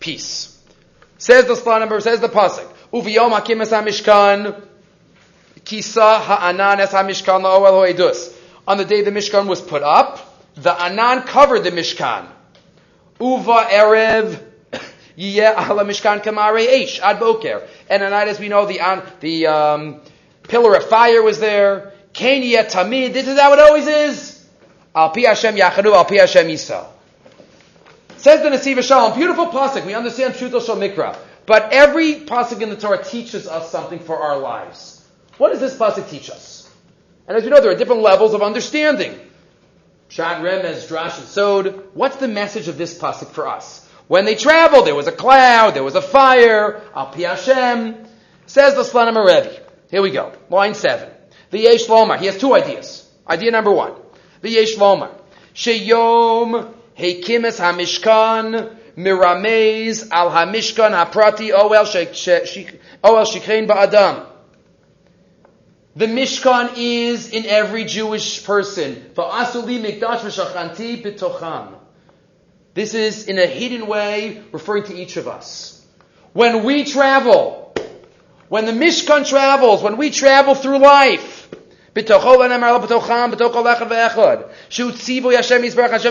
piece. Says the Slonim, says the Pasuk, Uviyom hakim es ha-mishkan, kisa ha'anan es ha-mishkan la'oel ho'edus. On the day the Mishkan was put up, the Anan covered the Mishkan. Uva Erev Yiyeh Ala Mishkan Kamare Eish Ad Boker. And at night, as we know, the the um, pillar of fire was there. Kain Tamid. This is how it always is. Al Pi Hashem Yachadu Al Pi Hashem Yisrael. Says the Nesiva Shalom, beautiful pasuk. We understand Shuto Shal Mikra, but every pasuk in the Torah teaches us something for our lives. What does this pasuk teach us? And as you know, there are different levels of understanding. Shad Remez, Drash, and Sod. What's the message of this pasuk for us? When they traveled, there was a cloud, there was a fire, Al Pi Hashem. Says the Slonim Rebbe. Here we go. Line seven. The Yesh Lomar. He has two ideas. Idea number one. The Yesh Lomar. Sheyom Heikimis HaMishkan Miramez Al HaMishkan HaPrati Oel Shikrein Ba'adam. The Mishkan is in every Jewish person. This is in a hidden way referring to each of us. When we travel, when the Mishkan travels, when we travel through life, Hashem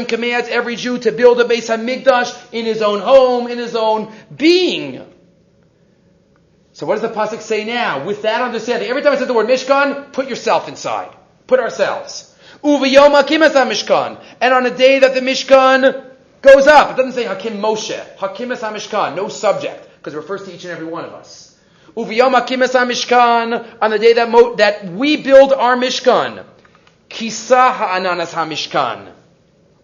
commands every Jew to build a base Hamikdash in his own home, in his own being. So what does the pasuk say now? With that understanding, every time I say the word Mishkan, put yourself inside. Put ourselves. Uvayoma Mishkan. And on a day that the Mishkan goes up, it doesn't say Hakim Moshe. Hakimas Mishkan. No subject, because it refers to each and every one of us. Uvayoma Hakimas Mishkan. On the day that Mo, that we build our Mishkan. Kisa Ha'ananas HaMishkan.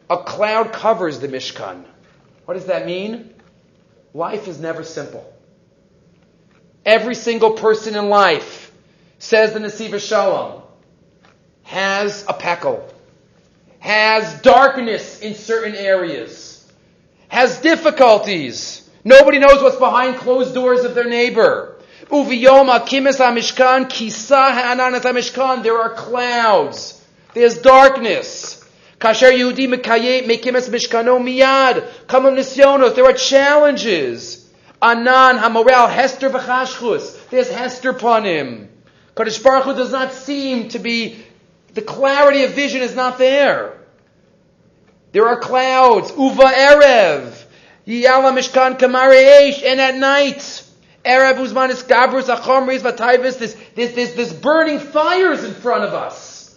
A cloud covers the Mishkan. What does that mean? Life is never simple. Every single person in life, says the Nesiva Shalom, has a peckle, has darkness in certain areas, has difficulties. Nobody knows what's behind closed doors of their neighbor. Uviyoma kimis mishkan kisa ha'ananas mishkan. There are clouds There's darkness. Kasher Yehudi mekimes mishkano miyad. Kamam nisyonos. There are challenges. Anan hamoral hester v'chashchus. There's hester upon him. Kadosh Baruch Hu does not seem to be, the clarity of vision is not there. There are clouds. Uva erev. Yiyala mishkan kamare And at night, Erev Uzmanis Gabrus Achomris Vataivis, this, there's, there's, there's burning fires in front of us.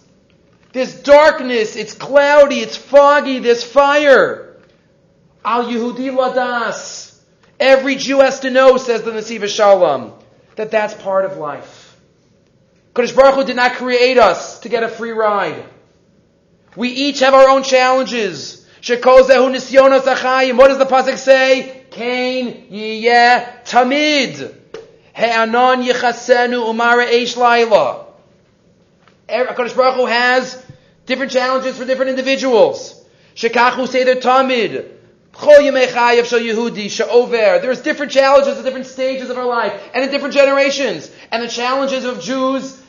This darkness, it's cloudy, it's foggy, this fire. Al Yehudi Ladas. Every Jew has to know, says the Nesiva Shalom, that that's part of life. Kodesh Baruch Hu did not create us to get a free ride. We each have our own challenges. What does the Pasuk say? Kain yiyeh tamid. He'anon yichasenu umara eish laila. Er, HaKadosh Baruch Hu has different challenges for different individuals. Shekachu seder tamid. There's different challenges at different stages of our life and in different generations. And the challenges of Jews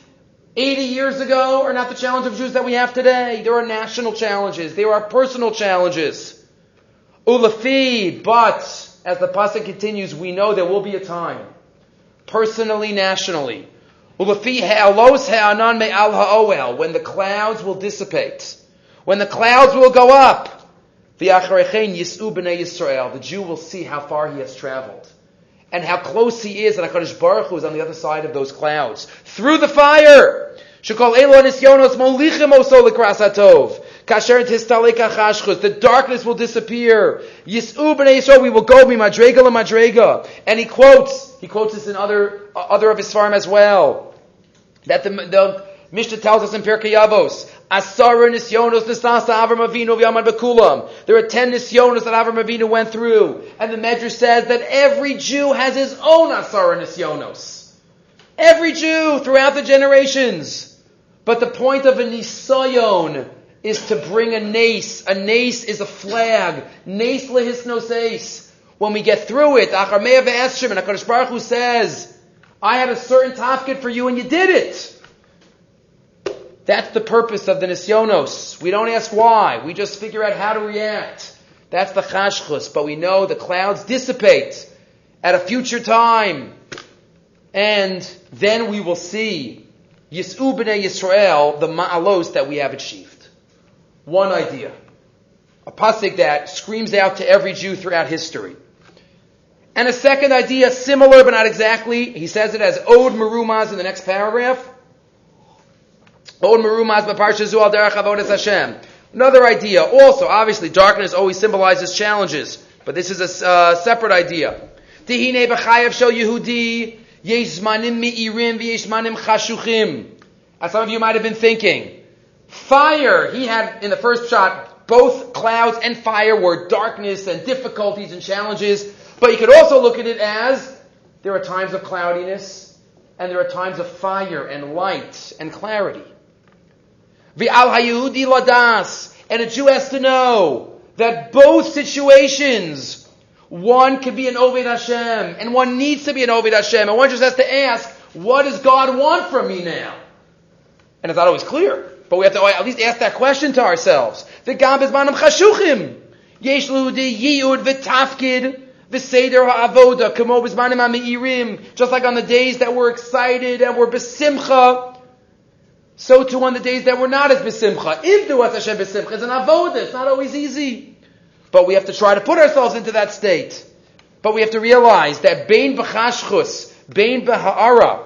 80 years ago are not the challenge of Jews that we have today. There are national challenges. There are personal challenges. Ulafi, but as the pasuk continues, we know there will be a time, personally, nationally, when the clouds will dissipate, when the clouds will go up, the Jew will see how far he has traveled and how close he is, and HaKadosh Baruch Hu is on the other side of those clouds. Through the fire! The darkness will disappear. Yis'u b'nei Yisrael, we will go be madrega la madrega. And he quotes, he quotes this in other, uh, other of his farm as well. That the, the Mishnah tells us in Pirkei Avos, Asara nisyonos nisasa Avram Avinu v'yamad bekulam. There are ten nisyonos that Avram Avinu went through. And the Medrash says that every Jew has his own Asara nisyonos. Every Jew throughout the generations. But the point of a nisayon is to bring a nace. A nace is a flag. Nace lehisnos When we get through it, Achar Me'ah ve'eshrim, and HaKadosh Baruch Hu says, I had a certain tafkid for you and you did it. That's the purpose of the nisyonos. We don't ask why. We just figure out how to react. That's the chashchus. But we know the clouds dissipate at a future time. And then we will see Yis'u b'nei Yisrael, the ma'alos that we have achieved. One idea. A pasuk that screams out to every Jew throughout history. And a second idea, similar but not exactly. He says it as Od Merumaz in the next paragraph. Od Merumaz b'parsha al derech avodas Hashem. Another idea, also, obviously, darkness always symbolizes challenges, but this is a uh, separate idea. Tihine b'chayav shel Yehudi, chashuchim. As some of you might have been thinking, Fire, he had in the first shot, both clouds and fire were darkness and difficulties and challenges. But you could also look at it as there are times of cloudiness and there are times of fire and light and clarity. V'al hayudi ladas, and a Jew has to know that both situations, one could be an Ovid Hashem, and one needs to be an Ovid Hashem, and one just has to ask, what does God want from me now? And it's not always clear. But we have to at least ask that question to ourselves. The gam is manam chashuchim. Yesh ludi yiyud v'tafkid v'seder ha'avoda kamo bizmanim ha'me'irim. Just like on the days that we're excited and we're besimcha, so too on the days that we're not as besimcha. If the Hashem besimcha is an avoda, it's not always easy. But we have to try to put ourselves into that state. But we have to realize that Bain b'chashchus, Bain b'ha'ara,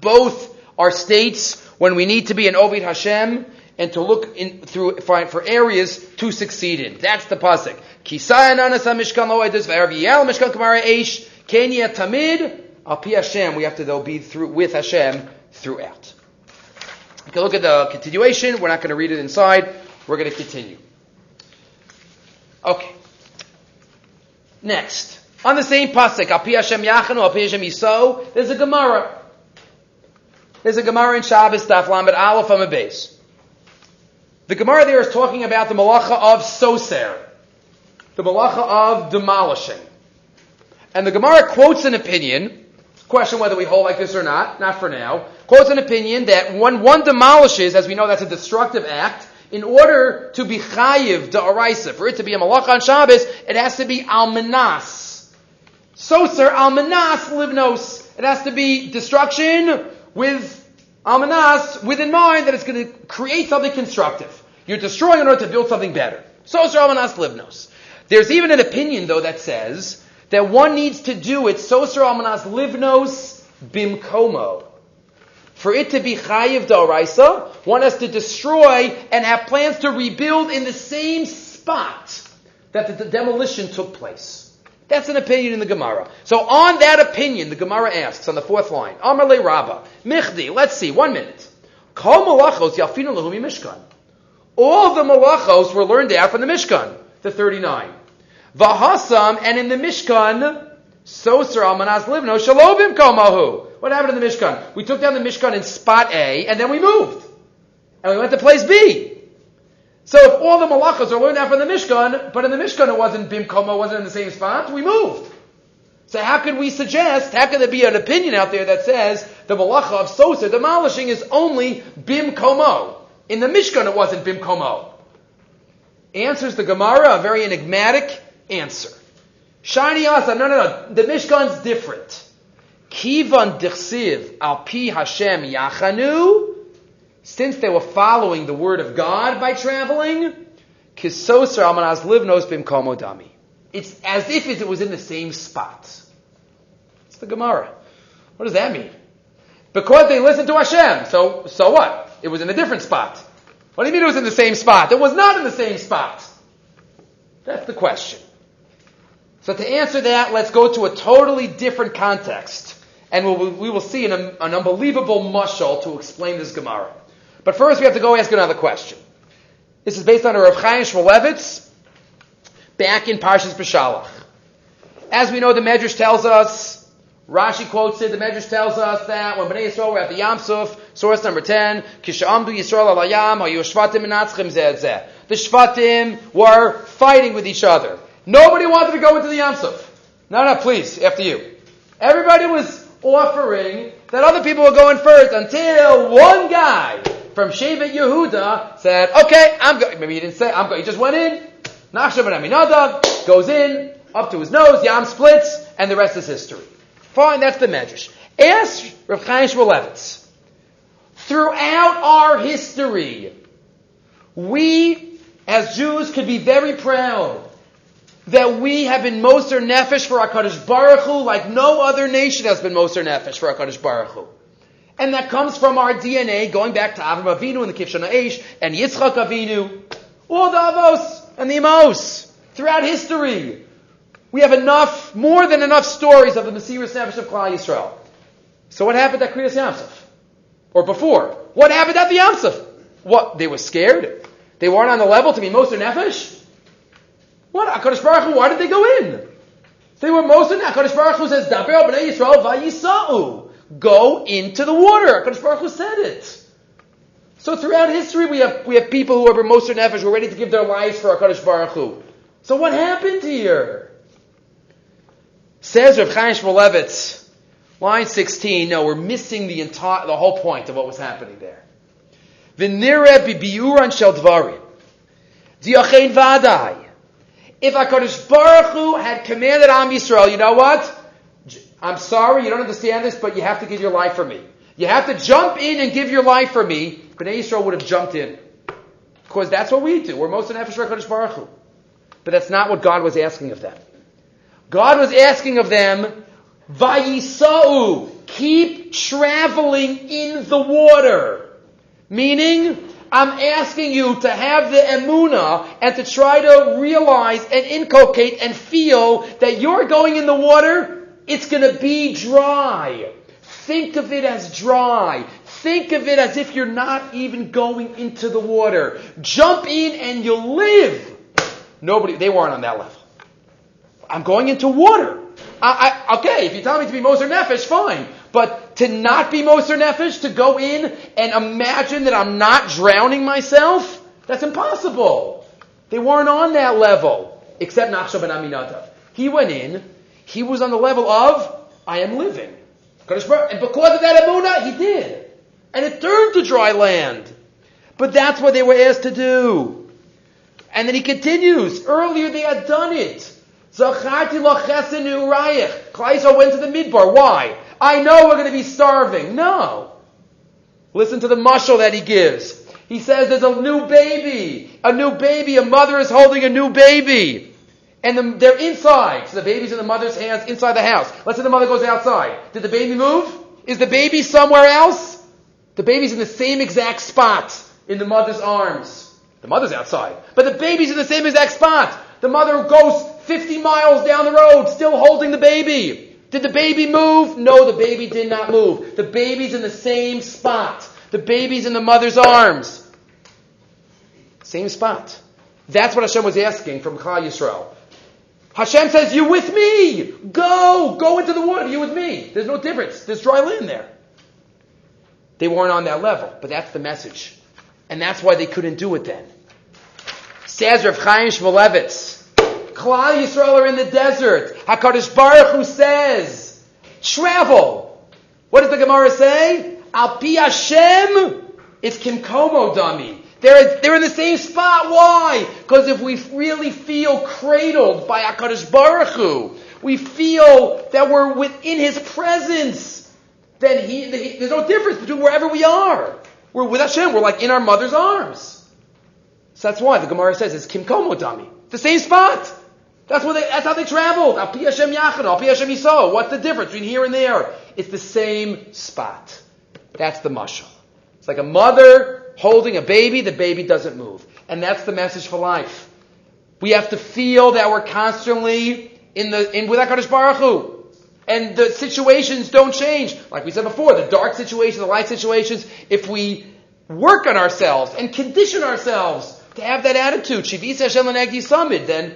both are states when we need to be an Ovid Hashem and to look in, through for, for areas to succeed in. That's the pasuk. tamid al Hashem. We have to though be through with Hashem throughout. You can look at the continuation. We're not going to read it inside. We're going to continue. Okay. Next, on the same pasuk, al pi Hashem yachanu, al pi Hashem yiso. There's a Gemara. There's a Gemara in Shabbos, Daf Lamed Aleph on the base. The Gemara there is talking about the malacha of soser, the malacha of demolishing. And the Gemara quotes an opinion, question whether we hold like this or not, not for now, quotes an opinion that when one demolishes, as we know that's a destructive act, in order to be chayiv da'araisa, for it to be a malach on Shabbos, it has to be almanas. Soser almanas livnos. It has to be destruction with almanas, with in mind that it's going to create something constructive. You're destroying in order to build something better. So Soser almanas livnos. There's even an opinion, though, that says that one needs to do it so soser almanas livnos bimkomo. For it to be chayiv da'araisa, one has to destroy and have plans to rebuild in the same spot that the, demolition took place. That's an opinion in the Gemara. So on that opinion, the Gemara asks on the fourth line, Amar le Rabba, Michdi, let's see, one minute. Kol malachos yafinu lahumi mishkan. All the malachos were learned out from the Mishkan, the 39. Vahasam, and in the Mishkan, Soser almanas livno shalobim komahu. What happened in the Mishkan? We took down the Mishkan in spot A, and then we moved. And we went to place B. So if all the malachas are learned out from the Mishkan, but in the Mishkan it wasn't bimkoma, wasn't in the same spot, we moved. So how could we suggest, how could there be an opinion out there that says the malacha of Sosa demolishing is only bimkomo? In the Mishkan it wasn't bimkomo. Answers the Gemara a very enigmatic answer. Shiny asa, no, no, no. The Mishkan's different. Kivan dichsiv al pi Hashem yachanu. Since they were following the word of God by traveling, kisoser almanaz livnos bimkomo dami. It's as if it was in the same spot. It's the Gemara. What does that mean? Because they listened to Hashem. So, so what? It was in a different spot. What do you mean it was in the same spot? It was not in the same spot. That's the question. So to answer that, let's go to a totally different context. And we'll, we will see an, an unbelievable mushal to explain this Gemara. But first we have to go ask another question. This is based on a Rav Chaim Shmulevitz back in Parshas Beshalach. As we know, the Medrash tells us, Rashi quotes it, the Medrash tells us that when Bnei Yisrael were at the Yam Suf, source number 10, Kisha'amdu Yisrael al Yam, Shvatim Menatzchim Zeh The Shvatim were fighting with each other. Nobody wanted to go into the Yam Suf. No, no, please, after you. Everybody was offering that other people were going first until one guy from Shevet Yehuda said, okay, I'm going. Maybe he didn't say, I'm going. He just went in. Nachshon ben Aminadav goes in, up to his nose, Yam splits, and the rest is history. Fine, that's the Medrash. Ask Rav Chaim Shmulevitz. Throughout our history, we as Jews could be very proud that we have been Moser Nefesh for HaKadosh Baruch Hu like no other nation has been Moser Nefesh for HaKadosh Baruch Hu. And that comes from our DNA, going back to Avram Avinu and the Kivshana Eish, and Yitzchak Avinu, all the Avos and the Amos, throughout history. We have enough, more than enough stories of the Mesiris Nefesh of Klal Yisrael. So what happened at Kriyas Yamsuf? Or before? What happened at the Yamsuf? What? They were scared? They weren't on the level to be Moser Nefesh? What? HaKadosh Baruch Hu, why did they go in? They were Nefesh. HaKadosh Baruch Hu says, Daber b'nei Yisrael vayisa'u. Go into the water. HaKadosh Baruch Hu said it. So throughout history, we have, we have people who are Moser Nefesh, who are ready to give their lives for HaKadosh Baruch Hu. So what happened here? Says Rav Chaim Shmulevitz, line 16, no, we're missing the entire, the whole point of what was happening there. V'nire bibiuran shel dvarim. Diachein v'adai. If HaKadosh Baruch Hu had commanded Am Yisrael, you know what? I'm sorry, you don't understand this, but you have to give your life for me. You have to jump in and give your life for me. Bnei Yisrael would have jumped in. Because that's what we do. We're most of Nefesh HaKadosh Baruch Hu. But that's not what God was asking of them. God was asking of them, Vayisa'u, keep traveling in the water. Meaning, I'm asking you to have the emuna and to try to realize and inculcate and feel that you're going in the water, it's gonna be dry. Think of it as dry. Think of it as if you're not even going into the water. Jump in and you'll live. Nobody, they weren't on that level. I'm going into water. I, I, okay, if you tell me to be Moser Nefesh, fine. But to not be Moser Nefesh, to go in and imagine that I'm not drowning myself, that's impossible. They weren't on that level, except Nachshon ben Aminadav. He went in, he was on the level of, I am living. And because of that Amunah, he did. and it turned to dry land. But that's what they were asked to do. And then he continues, earlier they had done it. Zacharti lachesen urayich. Klaiso went to the midbar. Why? I know we're going to be starving. No. Listen to the mushal that he gives. He says there's a new baby. A new baby. A mother is holding a new baby. And the, they're inside. So the baby's in the mother's hands inside the house. Let's say the mother goes outside. Did the baby move? Is the baby somewhere else? The baby's in the same exact spot in the mother's arms. The mother's outside. But the baby's in the same exact spot. The mother goes 50 miles down the road, still holding the baby. Did the baby move? No, the baby did not move. The baby's in the same spot. The baby's in the mother's arms. Same spot. That's what Hashem was asking from Klal Yisrael. Hashem says, you with me! Go! Go into the water, you with me. There's no difference. There's dry land there. They weren't on that level, but that's the message. And that's why they couldn't do it then. Says Rav Chaim Shmulevitz, Klal Yisrael are in the desert. HaKadosh Baruch Hu says, travel. What does the Gemara say? Al pi Hashem, it's kimkomo dami. They're, they're in the same spot. Why? Because if we really feel cradled by HaKadosh Baruch Hu, we feel that we're within His presence, then he, he, there's no difference between wherever we are. We're with Hashem. We're like in our mother's arms. So that's why the Gemara says it's kimkomo dami. The same spot. That's what they, that's how they traveled. Al Hashem yachad, al Hashem. What's the difference between here and there? It's the same spot. That's the mashal. It's like a mother holding a baby, the baby doesn't move. And that's the message for life. We have to feel that we're constantly in the, in with HaKadosh Baruch Hu. And the situations don't change. Like we said before, the dark situations, the light situations, if we work on ourselves and condition ourselves to have that attitude, Shivis Hashem Summit, then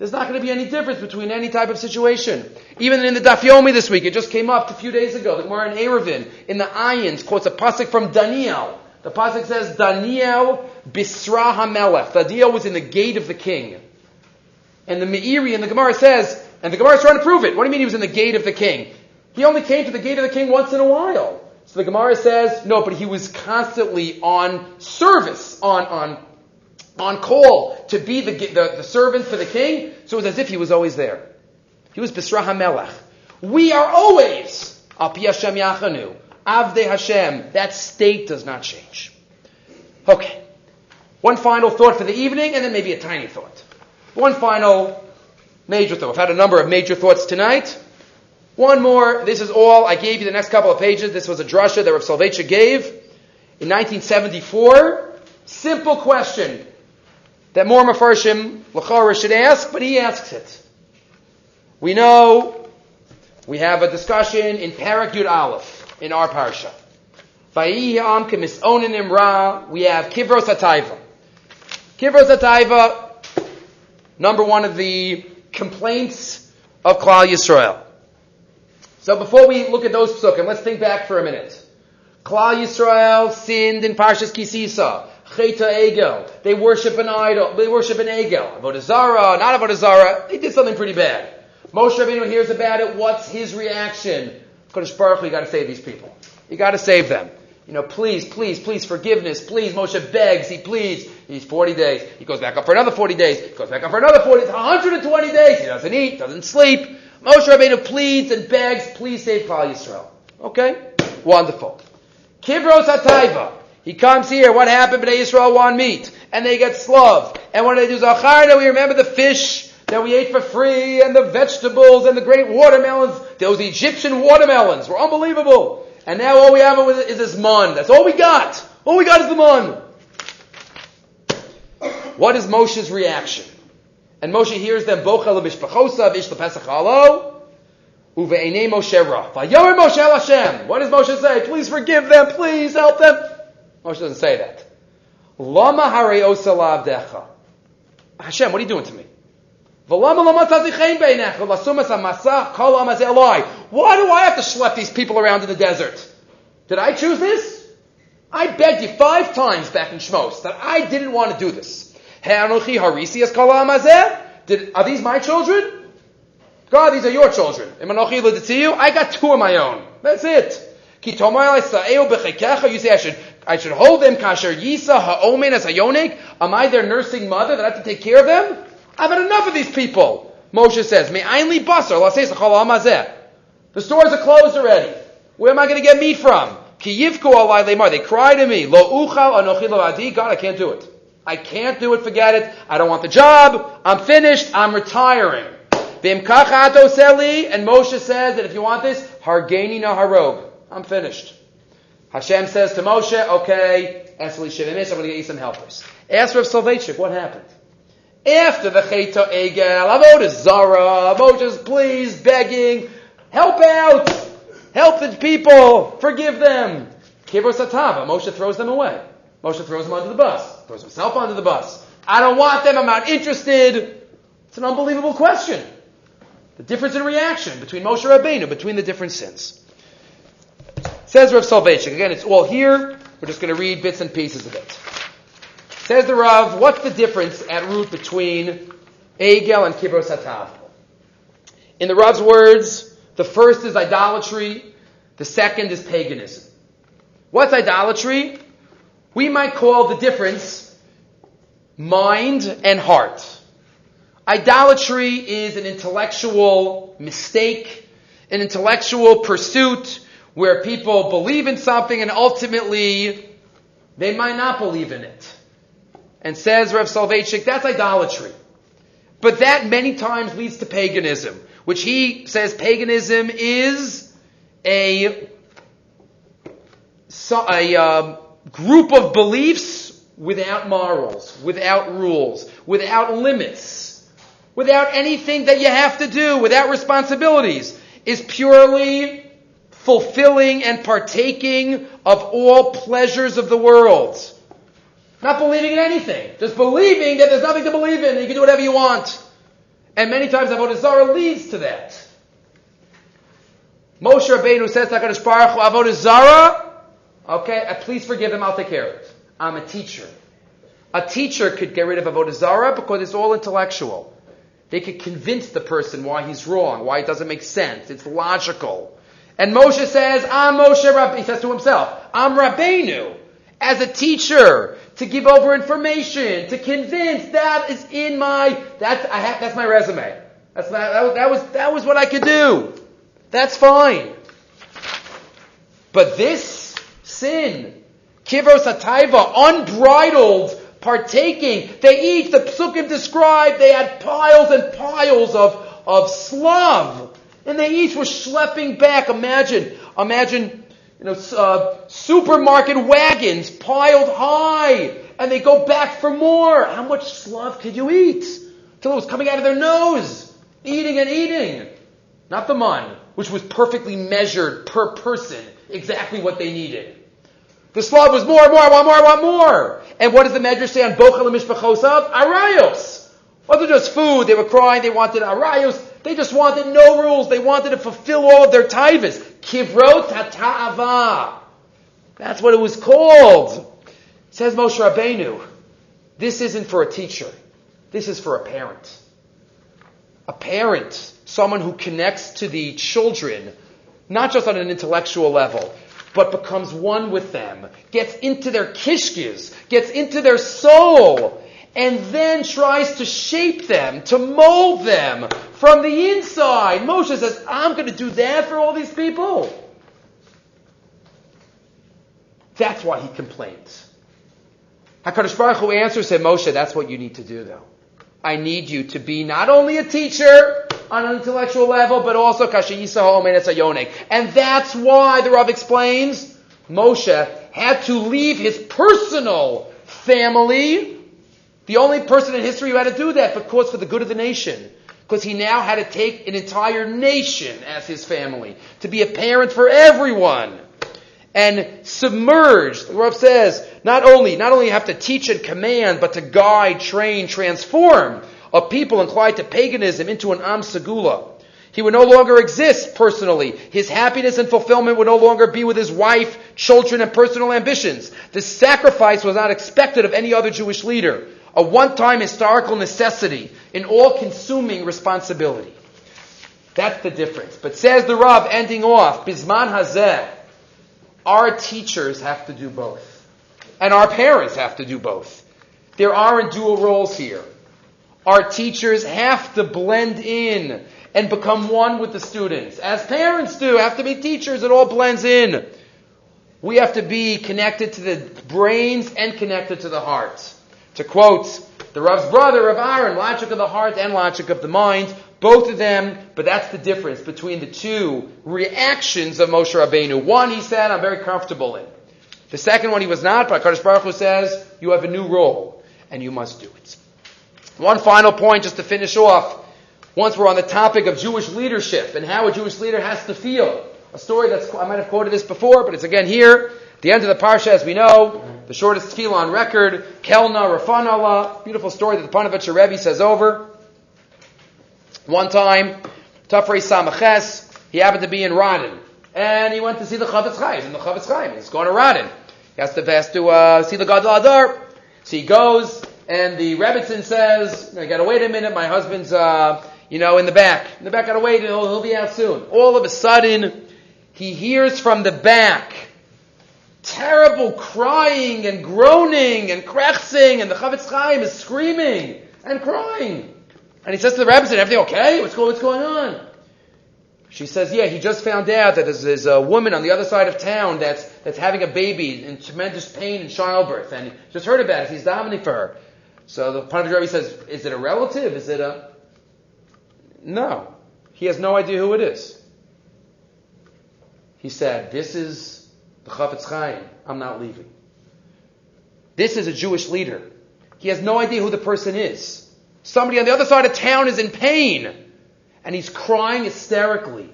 there's not going to be any difference between any type of situation. Even in the Daf Yomi this week, it just came up a few days ago. The Gemara in Eruvin, in the Ayins, quotes a pasuk from Daniel. The pasuk says, Daniel Bisra HaMelech. Daniel was in the gate of the king. And the Meiri in the Gemara says, and the Gemara is trying to prove it. What do you mean he was in the gate of the king? He only came to the gate of the king once in a while. So the Gemara says, no, but he was constantly on service, on, on on call to be the, the, the, servant for the king, so it was as if he was always there. He was Bisra HaMelech. We are always Al Pi Hashem Yachanu, Avde Hashem. That state does not change. Okay. One final thought for the evening, and then maybe a tiny thought. One final major thought. I've had a number of major thoughts tonight. One more. This is all. I gave you the next couple of pages. This was a drasha that Rav Soloveitchik gave in 1974. Simple question that more Mefarshim Lachara should ask, but he asks it. We know we have a discussion in Parak Yud Aleph in our parsha. We have Kivros Ataiva. Kivros Ataiva, number one of the complaints of Klal Yisrael. So before we look at those psukim, let's think back for a minute. Klal Yisrael sinned in Parshas Kisisa. Cheta Egel. They worship an idol. They worship an Egel. Avodah Zarah, not Avodah Zarah. They did something pretty bad. Moshe Rabbeinu hears about it. What's his reaction? Kodesh Baruch you got to save these people. You got to save them. You know, please, please, please, forgiveness, please. Moshe begs, he pleads. He's 40 days. He goes back up for another 40 days. He goes back up for another 40 days. 120 days. He doesn't eat, doesn't sleep. Moshe Rabbeinu pleads and begs, please save Klal Yisrael. Okay? Wonderful. Kivros Hataiva. He comes here. What happened? Bnei Israel want meat, and they get slav. And what do they do? Zacharna, we remember the fish that we ate for free, and the vegetables, and the great watermelons. Those Egyptian watermelons were unbelievable. And now all we have is this mun. That's all we got. All we got is the mun. What is Moshe's reaction? And Moshe hears them, Bochel b'shpachosa v'ish l'pesach halo, uve'enei Moshe ra. Moshe Hashem. What does Moshe say? Please forgive them, please help them. Moshe doesn't say that. Lama decha. Hashem, what are you doing to me? Why do I have to schlep these people around in the desert? Did I choose this? I begged you five times back in Shmos that I didn't want to do this. Are these my children? God, these are your children. I got two of my own. That's it. You say I should I should hold them kasher yisa ha'omen as hayonik. Am I their nursing mother that I have to take care of them? I've had enough of these people. Moshe says, "Me ainli basar The stores are closed already. Where am I going to get meat from? They cry to me, Lo uchal. God, I can't do it. I can't do it. Forget it. I don't want the job. I'm finished. I'm retiring. And Moshe says that if you want this, hargeni no harog. I'm finished. Hashem says to Moshe, okay, I'm going to get you some helpers. Ask Rav Soloveitchik what happened. After the Cheta Egel, Avodah Zara, Moshe's please begging, help out, help the people, forgive them. Kibros Atava, Moshe throws them away. Moshe throws them under the bus, throws himself under the bus. I don't want them, I'm not interested. It's an unbelievable question. The difference in reaction between Moshe Rabbeinu, between the different sins. Says Rav Soloveitchik. Again, it's all here. We're just going to read bits and pieces of it. Says the Rav, what's the difference at root between Egel and Kibros Hatav? In the Rav's words, the first is idolatry, the second is paganism. What's idolatry? We might call the difference mind and heart. Idolatry is an intellectual mistake, an intellectual pursuit where people believe in something and ultimately they might not believe in it. And says Rev Soloveitchik, that's idolatry. But that many times leads to paganism, which he says paganism is a, a uh, group of beliefs without morals, without rules, without limits, without anything that you have to do, without responsibilities, is purely fulfilling and partaking of all pleasures of the world. Not believing in anything. Just believing that there's nothing to believe in you can do whatever you want. And many times Avodah Zarah leads to that. Moshe Rabbeinu says to HaKadosh Baruch Hu, Avodah Zarah, okay, uh, please forgive him, I'll take care of it. I'm a teacher. A teacher could get rid of Avodah Zarah because it's all intellectual. They could convince the person why he's wrong, why it doesn't make sense. It's logical. And Moshe says, I'm Moshe Rabbeinu. He says to himself, I'm Rabbeinu. As a teacher, to give over information, to convince, that is in my, that's, I have, that's my resume. That's my, that, was, that was, that was what I could do. That's fine. But this sin, kivros ataiva, unbridled partaking, they eat, the psukim describe, they had piles and piles of, of slav and they each were schlepping back. Imagine, imagine, you know, uh, supermarket wagons piled high, and they go back for more. How much slav could you eat? Till it was coming out of their nose, eating and eating. Not the man, which was perfectly measured per person, exactly what they needed. The slav was more, more, I want more, I want more. And what does the Medrash say on Bochel and Mishpachosav? Arayos. Wasn't just food. They were crying. They wanted arayos. They just wanted no rules. They wanted to fulfill all of their taivas. Kivrot ta'ava. That's what it was called. Says Moshe Rabbeinu, this isn't for a teacher. This is for a parent. A parent, someone who connects to the children, not just on an intellectual level, but becomes one with them, gets into their kishkis, gets into their soul, and then tries to shape them, to mold them from the inside. Moshe says, I'm going to do that for all these people. That's why he complains. HaKadosh Baruch Hu answers him, Moshe, that's what you need to do though. I need you to be not only a teacher on an intellectual level, but also And that's why the Rav explains Moshe had to leave his personal family the only person in history who had to do that, but cause for the good of the nation. Because he now had to take an entire nation as his family. To be a parent for everyone. And submerged, the Rav says, not only, not only have to teach and command, but to guide, train, transform a people inclined to paganism into an Am Segula. He would no longer exist personally. His happiness and fulfillment would no longer be with his wife, children, and personal ambitions. The sacrifice was not expected of any other Jewish leader a one-time historical necessity, an all-consuming responsibility. That's the difference. But says the Rav, ending off, Bisman Hazeh, Our teachers have to do both. And our parents have to do both. There aren't dual roles here. Our teachers have to blend in and become one with the students. As parents do, have to be teachers, it all blends in. We have to be connected to the brains and connected to the heart. To quote the Rav's brother, Rav Aaron, logic of the heart and logic of the mind, both of them, but that's the difference between the two reactions of Moshe Rabbeinu. One, he said, I'm very comfortable in. The second one, he was not, but HaKadosh Baruch Hu says, you have a new role, and you must do it. One final point, just to finish off, once we're on the topic of Jewish leadership and how a Jewish leader has to feel. A story that's, I might have quoted this before, but it's again here. The end of the Parsha, as we know, the shortest tefillah on record, Kelna Rafanallah, beautiful story that the Panovich Rebbe says over. One time, Tafrei Samaches, he happened to be in Radin, and he went to see the Chofetz Chaim, in the Chofetz Chaim, he's going to Radin. He has to, has to uh, see the Gadol Hador. So he goes, and the Rebbetzin says, I gotta wait a minute, my husband's, uh, you know, in the back. In the back, gotta wait, he'll, he'll be out soon. All of a sudden, he hears from the back terrible crying and groaning and krechsing, and the Chofetz Chaim is screaming and crying. And he says to the rabbi, everything okay? What's going, what's going on? She says, yeah, he just found out that there's, there's, a woman on the other side of town that's, that's having a baby in tremendous pain in childbirth, and he just heard about it. He's davening for her. So the Panovich Rebbe says, is it a relative? Is it a... No. He has no idea who it is. He said, this is the Chofetz Chaim. I'm not leaving. This is a Jewish leader. He has no idea who the person is. Somebody on the other side of town is in pain. And he's crying hysterically.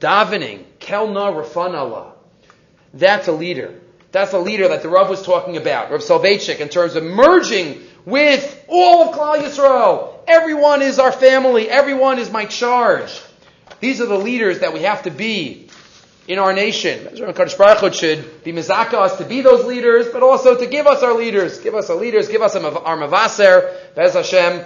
Davening. Kelna Rafanallah. That's a leader. That's a leader that the Rav was talking about, Rav Soloveitchik, in terms of merging with all of Klal Yisrael. Everyone is our family. Everyone is my charge. These are the leaders that we have to be in our nation. Kadosh Baruch Hu should be mizaka us to be those leaders, but also to give us our leaders. Give us our leaders. Give us our mavaser. Bez Hashem.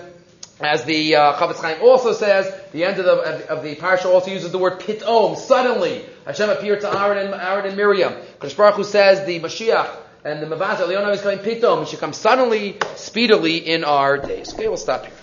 As the uh, Chofetz Chaim also says, the end of the, of, the parsha also uses the word pitom, suddenly. Hashem appeared to Aaron and, Aaron and Miriam. Kadosh Baruch Hu says the Mashiach and the Mavasa, Leonah is coming pitom. It should come suddenly, speedily in our days. Okay, we'll stop here.